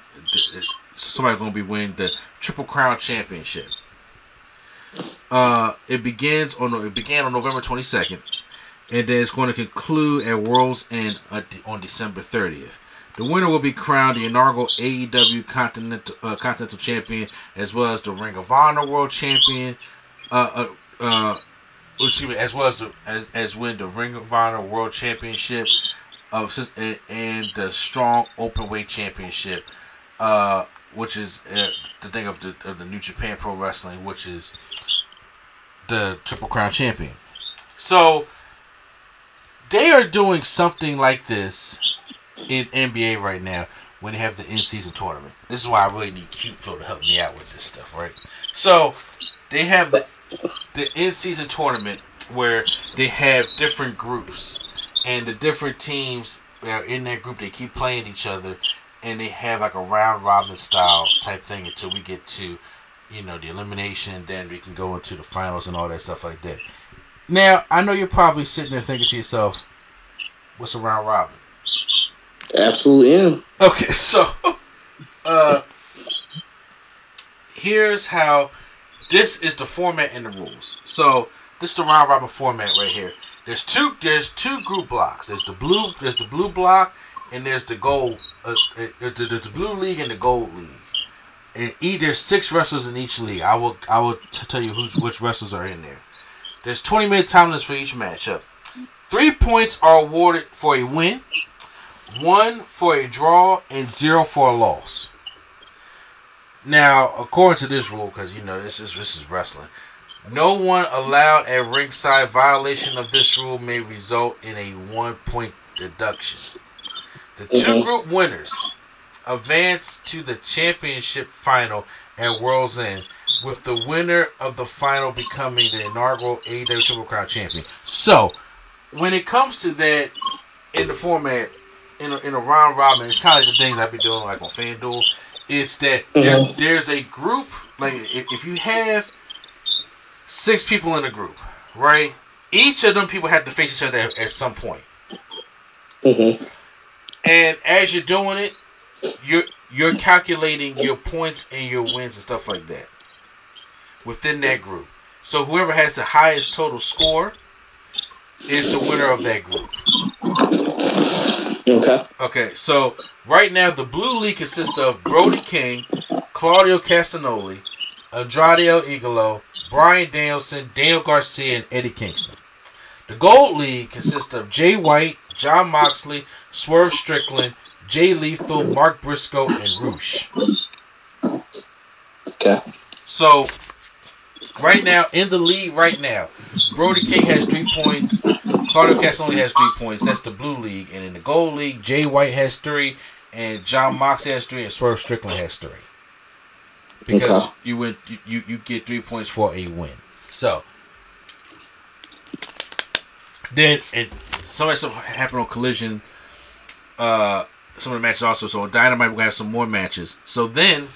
somebody's going to be winning the Triple Crown Championship. Uh, it begins on it began on November twenty second, and then it's going to conclude at World's End uh, on December thirtieth. The winner will be crowned the inaugural AEW Continental uh, Continental Champion, as well as the Ring of Honor World Champion. Uh, uh, uh, excuse me, as well as the, as, as win the Ring of Honor World Championship of and, and the Strong open weight Championship, uh, which is uh, the thing of the of the New Japan Pro Wrestling, which is the Triple Crown Champion. So they are doing something like this in NBA right now when they have the in-season tournament. This is why I really need Cute Flow to help me out with this stuff, right? So they have the the in-season tournament where they have different groups, and the different teams are in that group. They keep playing each other, and they have like a round robin style type thing until we get to, you know, the elimination. Then we can go into the finals and all that stuff like that. Now I know you're probably sitting there thinking to yourself, "What's a round robin?" Absolutely am. Okay, so uh here's how this is the format and the rules. So this is the round robin format right here. There's two there's two group blocks. There's the blue there's the blue block and there's the gold uh, uh, there's the blue league and the gold league. And each, there's six wrestlers in each league. I will I will t- tell you who's which wrestlers are in there. There's 20 minute time limits for each matchup. Three points are awarded for a win one for a draw and zero for a loss. Now, according to this rule, because you know this is this is wrestling, no one allowed at ringside violation of this rule may result in a one point deduction. The 2 Mhm. group winners advance to the championship final at World's End, with the winner of the final becoming the inaugural AEW Triple Crown champion. So, when it comes to that in the format in a, in a round robin, it's kind of like the things I've been doing like on FanDuel. It's that there's, there's a group like if you have six people in a group, right? Each of them people have to face each other at, at some point. Mm-hmm. And as you're doing it, you're you're calculating your points and your wins and stuff like that within that group. So whoever has the highest total score is the winner of that group. Okay. Okay, so right now the blue league consists of Brody King, Claudio Castagnoli, Andrade Igalo, Bryan Danielson, Daniel Garcia, and Eddie Kingston. The gold league consists of Jay White, Jon Moxley, Swerve Strickland, Jay Lethal, Mark Briscoe, and Rush. Okay. So right now in the league, right now, Brody King has three points. Carter Claudio only has three points. That's the blue league, and in the gold league, Jay White has three, and Jon Moxley has three, and Swerve Strickland has three. Because Okay. you win, you, you get three points for a win. So then, and some of stuff happened on Collision. Uh, some of the matches also. So on Dynamite, gonna have some more matches. So then,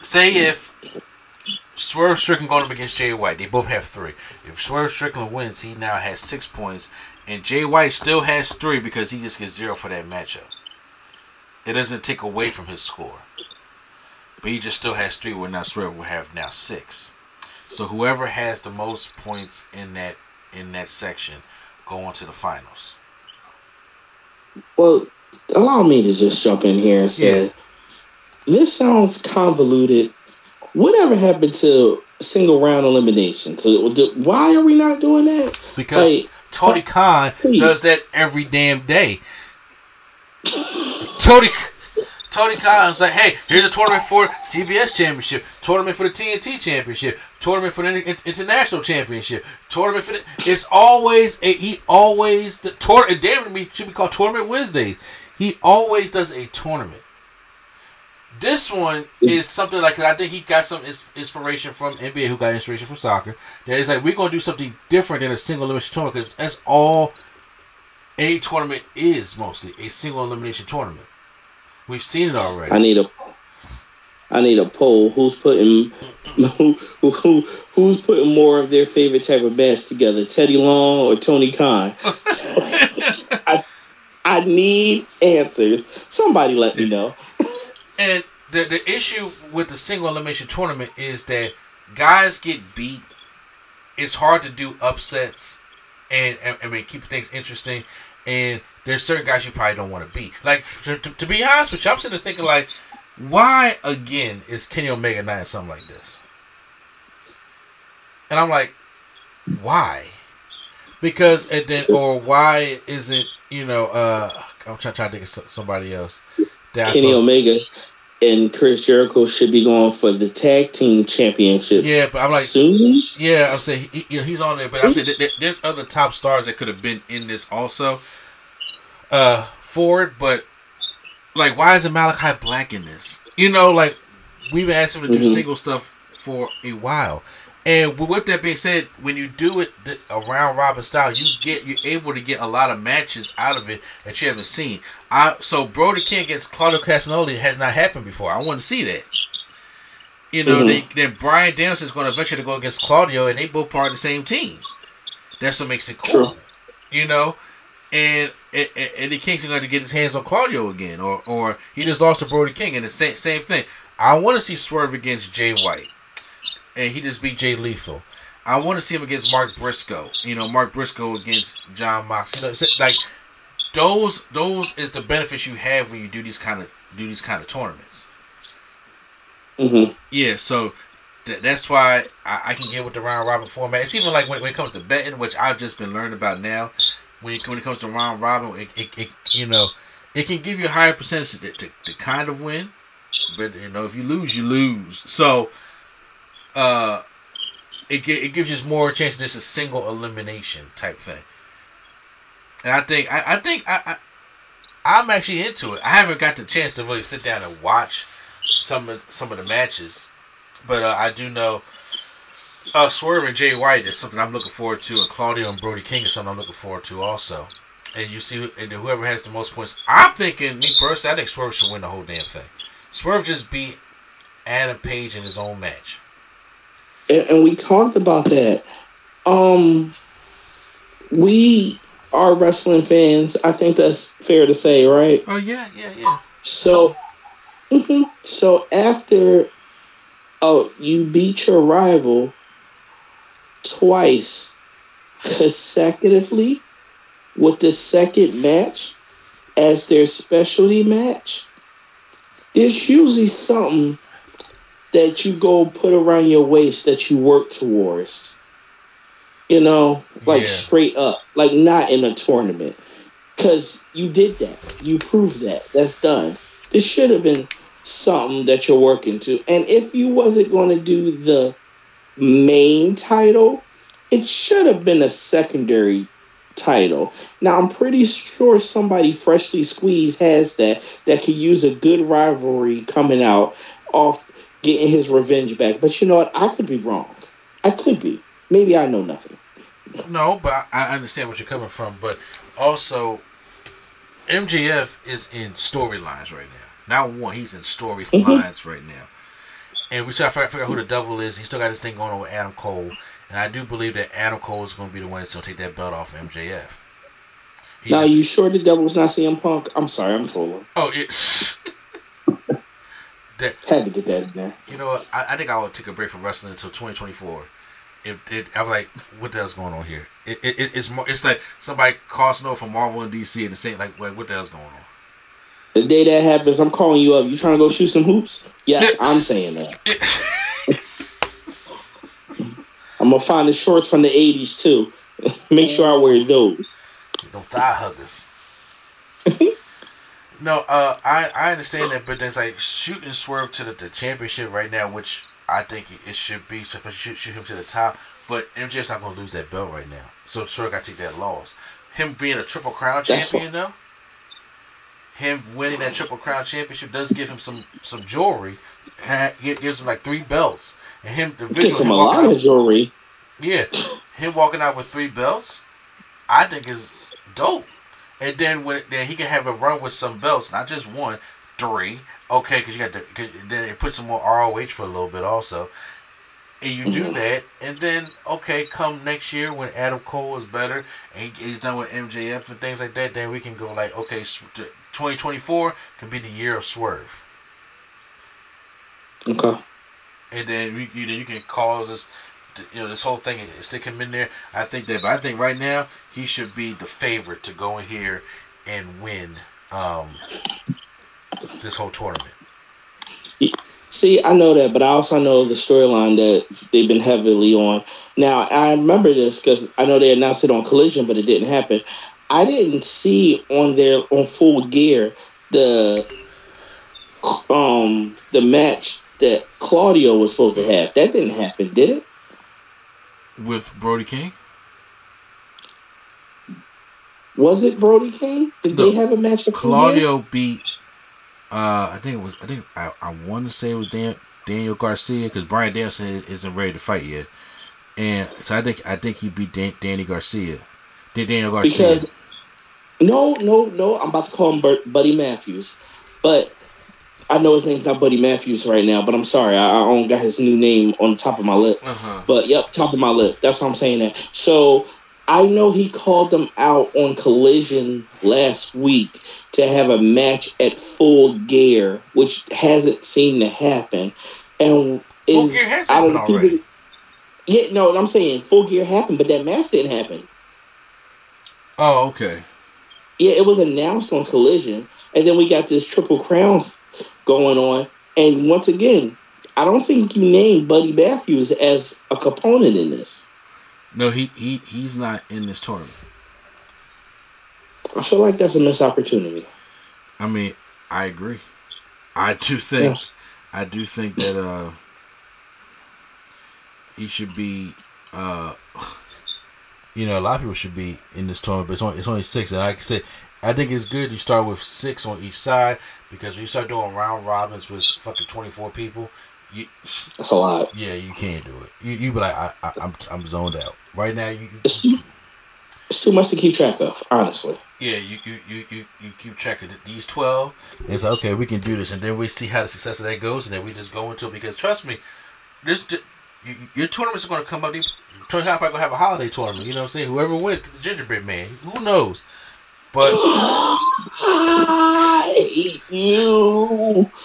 say if Swerve Strickland going up against Jay White, they both have three. If Swerve Strickland wins, he now has six points, and Jay White still has three because he just gets zero for that matchup. It doesn't take away from his score, but he just still has three. Now Swerve will have now six. So whoever has the most points in that in that section go on to the finals. Well, allow me to just jump in here and say Yeah. this sounds convoluted. Whatever happened to single round elimination? So, why are we not doing that? Because Like, Tony uh, Khan Please. does that every damn day. Tony Tony Khan's like, hey, here's a tournament for TBS Championship, tournament for the TNT Championship, tournament for the Inter- International Championship, tournament for the. It's always a, he always the tournament. Damn, should be called Tournament Wednesdays. He always does a tournament. This one is something like I think he got some ins- inspiration from NBA, who got inspiration from soccer. That is like we're gonna do something different than a single elimination tournament because that's all a tournament is mostly a single elimination tournament. We've seen it already. I need a I need a poll. Who's putting who, who, who who's putting more of their favorite type of match together? Teddy Long or Tony Khan? I I need answers. Somebody let me know. And the the issue with the single elimination tournament is that guys get beat. It's hard to do upsets and, and I mean keep things interesting. And there's certain guys you probably don't want to be. Like to, to, to be honest with you, I'm sitting there thinking like, why again is Kenny Omega not in something like this? And I'm like, why? Because and then or why isn't you know uh I'm trying, trying to think of somebody else. That Kenny Omega and Chris Jericho should be going for the tag team championships. Yeah, but I'm like- soon. Yeah, I'm saying he, you know, he's on there, but I'm saying there- there's other top stars that could have been in this also. Uh, for it, but like, why isn't Malachi Black in this? You know, like we've been asking him to do Mhm. single stuff for a while, and with that being said, when you do it the, a robin style, you get you're able to get a lot of matches out of it that you haven't seen. I so Brody King against Claudio Castagnoli has not happened before. I want to see that. You know, Mhm. they, then Bryan Danielson is going to eventually go against Claudio, and they both part of the same team. That's what makes it cool. True. You know, and Eddie Kingston going to get his hands on Claudio again, or or he just lost to Brody King, and the same same thing. I want to see Swerve against Jay White, and he just beat Jay Lethal. I want to see him against Mark Briscoe. You know, Mark Briscoe against Jon Mox. You know, like those those is the benefits you have when you do these kind of do these kind of tournaments. hmm Yeah, so th- that's why I, I can get with the round robin format. It's even like when, when it comes to betting, which I've just been learning about now. When it, when it comes to round robin, it, it, it you know it can give you a higher percentage to, to, to kind of win, but you know if you lose, you lose. So, uh, it it gives you more chance of just a single elimination type thing. And I think I, I think I, I I'm actually into it. I haven't got the chance to really sit down and watch some of some of the matches, but uh, I do know uh, Swerve and Jay White is something I'm looking forward to, and Claudio and Brody King is something I'm looking forward to also. And you see, and whoever has the most points, I'm thinking me personally, I think Swerve should win the whole damn thing. Swerve just beat Adam Page in his own match. and, and we talked about that. Um, we are wrestling fans. I think that's fair to say, right? Oh yeah, yeah, yeah. So, mhm. so after, oh, you beat your rival twice consecutively with the second match as their specialty match. There's usually something that you go put around your waist that you work towards. You know, like Yeah. straight up, like not in a tournament. Because you did that. You proved that. That's done. This should have been something that you're working to. And if you wasn't going to do the main title, it should have been a secondary title. Now I'm pretty sure somebody freshly squeezed has that that could use a good rivalry coming out off getting his revenge back. But you know what? I could be wrong. I could be. Maybe I know nothing. No, but I understand what you're coming from. But also, MJF is in storylines right now. Not one, he's in storylines mm-hmm. right now. And we still gotta figure out who the devil is. He still got this thing going on with Adam Cole. And I do believe that Adam Cole is going to be the one that's going to take that belt off MJF. He now just- you sure the devil's not CM Punk? I'm sorry, I'm trolling. Oh, it's. that, Had to get that in there. you know what? I, I think I would take a break from wrestling until 2024. If it, I was like, what the hell's going on here? It, it, it- it's more. It's like somebody crossing over from Marvel and DC and the same. Like, what the hell's going on? The day that happens, I'm calling you up. You trying to go shoot some hoops? Yes, I'm saying that. I'm gonna find the shorts from the '80s too. Make sure I wear those. No thigh huggers. no, uh, I I understand that, but there's like shooting Swerve to the, the championship right now, which I think it should be. Especially shoot, shoot him to the top. But MJF's not gonna lose that belt right now, so Swerve got to take that loss. Him being a triple crown That's champion though, him winning that Triple Crown championship does give him some some jewelry. It gives him like three belts, and him the visual him a lot out- of jewelry. yeah, him walking out with three belts, I think is dope. And then when then he can have a run with some belts, not just one, three. Okay, because you got to then it puts some more ROH for a little bit also. And you do mm-hmm. that, and then okay, come next year when Adam Cole is better and he's done with MJF and things like that, then we can go like okay, twenty twenty four could be the year of Swerve Okay. and then you, you, you can cause this, you know, this whole thing and stick him in there. I think that, but I think right now he should be the favorite to go in here and win um, this whole tournament. See, I know that, but I also know the storyline that they've been heavily on. Now, I remember this because I know they announced it on Collision, but it didn't happen. I didn't see on their on Full Gear the um the match that Claudio was supposed to have. That didn't happen, did it? with Brody King. Was it Brody King? Did they have a match with? Claudio beat. Uh, I think it was. I think I, I want to say it was Dan, Daniel Garcia because Bryan Danielson isn't ready to fight yet, and so I think I think he beat Dan, Danny Garcia. Did Daniel Garcia? Because no, no, no, I'm about to call him Bur- Buddy Matthews, but I know his name's not Buddy Matthews right now. But I'm sorry, I, I don't got his new name on the top of my lip. uh-huh. But yep, top of my lip. That's how I'm saying that. So I know he called them out on Collision last week to have a match at Full Gear, which hasn't seemed to happen, and Full is Gear has happened people- already. Yeah, no, I'm saying Full Gear happened, but that match didn't happen. Oh, okay. Yeah, it was announced on Collision, and then we got this Triple Crown going on. And once again, I don't think you named Buddy Matthews as a component in this. No, he he he's not in this tournament. I feel like that's a missed opportunity. I mean, I agree. I do think, I do think that uh, he should be. Uh, You know, a lot of people should be in this tournament, but it's only, it's only six. And like I said, I think it's good you start with six on each side because when you start doing round robins with fucking 24 people, you That's a lot. yeah, you can't do it. You, you be like, I, I, I'm, I'm zoned out. Right now, you, It's, it's too much to keep track of, honestly. Yeah, you you, you, you, you keep track of these twelve. It's like, okay, we can do this, and then we see how the success of that goes, and then we just go into it because trust me, this your tournaments are going to come up. Tony Khan probably gonna have a holiday tournament. You know what I'm saying? Whoever wins gets the gingerbread man. Who knows? But you.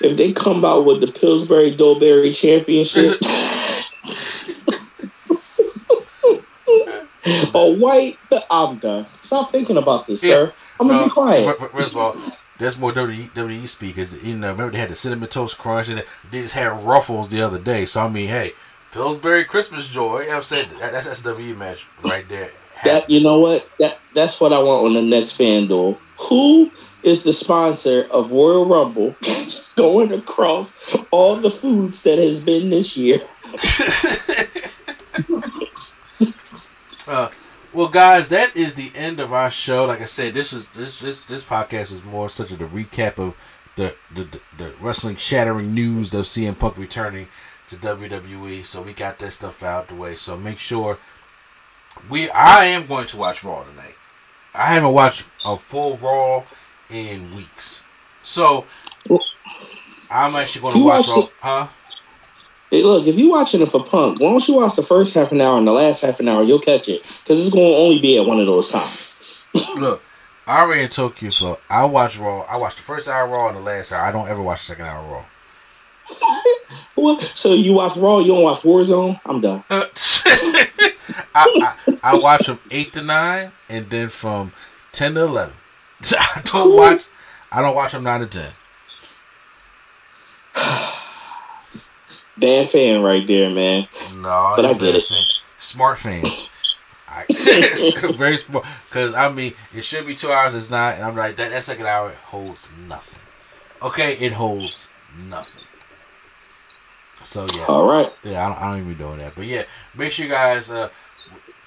if they come out with the Pillsbury Doughboy Championship, a white, I'm done. Stop thinking about this, sir. I'm gonna no, be quiet. fir- First of all, there's more WWE, WWE speakers. You know, remember they had the cinnamon toast crunch, and they just had ruffles the other day. So I mean, hey, Pillsbury Christmas joy. You know I'm saying that, that's SW match right there. That you know what? That that's what I want on the next FanDuel. Who is the sponsor of Royal Rumble? Just going across all the foods that has been this year. Uh, well, guys, that is the end of our show. Like I said, this is this this this podcast is more such a the recap of the the, the, the wrestling shattering news of CM Punk returning to WWE. So we got that stuff out the way. So make sure we. I am going to watch Raw tonight. I haven't watched a full Raw in weeks, so I'm actually going to watch Raw. Huh? Hey, look, if you're watching it for Punk, why don't you watch the first half an hour and the last half an hour? You'll catch it because it's going to only be at one of those times. Look, I already in Tokyo, so I watch Raw. I watch the first hour Raw and the last hour. I don't ever watch the second hour Raw. What? So you watch Raw, you don't watch Warzone? I'm done. Uh, I, I I watch from eight to nine, and then from ten to eleven. I don't watch. I don't watch from nine to ten. Bad fan right there, man. No, But I get it. fan. Smart fan. Very smart. Because I mean, it should be two hours. It's not, and I'm like that. That second hour holds nothing. Okay, it holds nothing. So yeah. All right. Yeah, I don't, I don't even be doing that. But yeah, make sure you guys uh,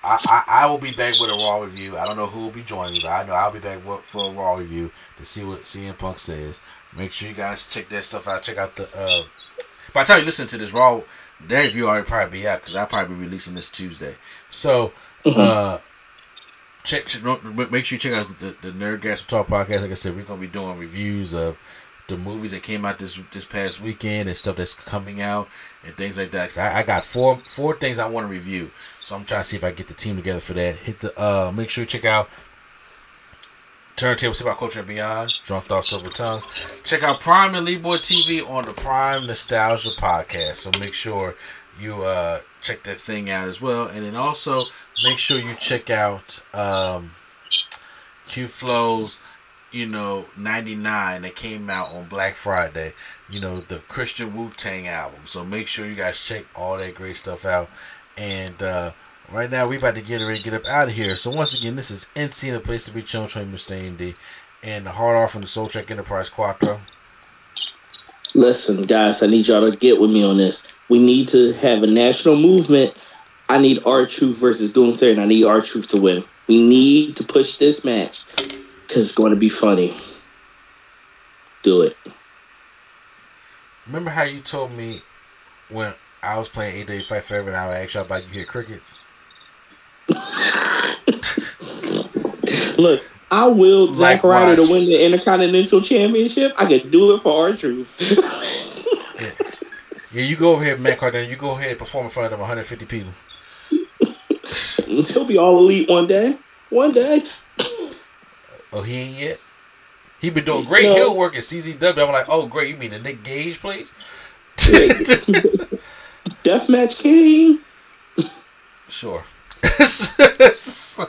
I, I, I will be back with a Raw review. I don't know who will be joining me, but I know I'll be back for a Raw review to see what CM Punk says. Make sure you guys check that stuff out. Check out the. Uh, by the time you listen to this Raw, their review already probably be out because I'll probably be releasing this Tuesday. So, uh, check, check make sure you check out the, the Nerdgasm Talk podcast. Like I said, we're gonna be doing reviews of the movies that came out this this past weekend and stuff that's coming out and things like that. 'Cause I, I got four four things I want to review, so I'm trying to see if I get the team together for that. Hit the uh, make sure you check out Turntable Hip Hop Culture and Beyond, Drunk Thoughts Silver Tongues. Check out Prime and Lee Boy TV on the Prime Nostalgia Podcast. So make sure you uh, check that thing out as well. And then also make sure you check out um, Q Flow's, you know, 99 that came out on Black Friday. You know, the Christian Wu Tang album. So make sure you guys check all that great stuff out. And uh, right now, we about to get ready to get up out of here. So once again, this is NC, the place to be chilling, train Mr. A&D. And the hard off from the Soul Trek Enterprise Quattro. Listen, guys, I need y'all to get with me on this. We need to have a national movement. I need R Truth versus Gunther, and I need R Truth to win. We need to push this match because it's going to be funny. Do it. Remember how you told me when I was playing AEW Fight Forever and I asked y'all about you hear crickets? Look, I will Zack Ryder to win the Intercontinental Championship. I could do it for R Truth. Yeah, you go ahead, Matt Cardona. You go ahead and perform in front of them 150 people. He'll be all elite one day. One day. Oh, he ain't yet? He been doing great No. heel work at CZW. I'm like, oh, great. You mean the Nick Gage place? Deathmatch King. Sure.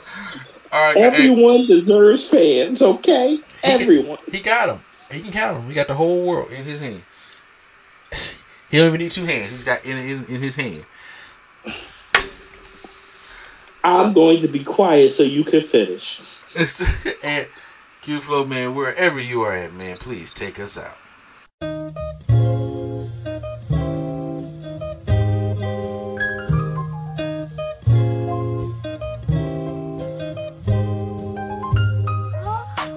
All right. hey, Everyone deserves fans, okay? Everyone. He got him. He can count him. He got the whole world in his hand. He don't even need two hands. He's got in in, in his hand. I'm going to be quiet so you can finish. and Q Flow, man, wherever you are at, man, please take us out.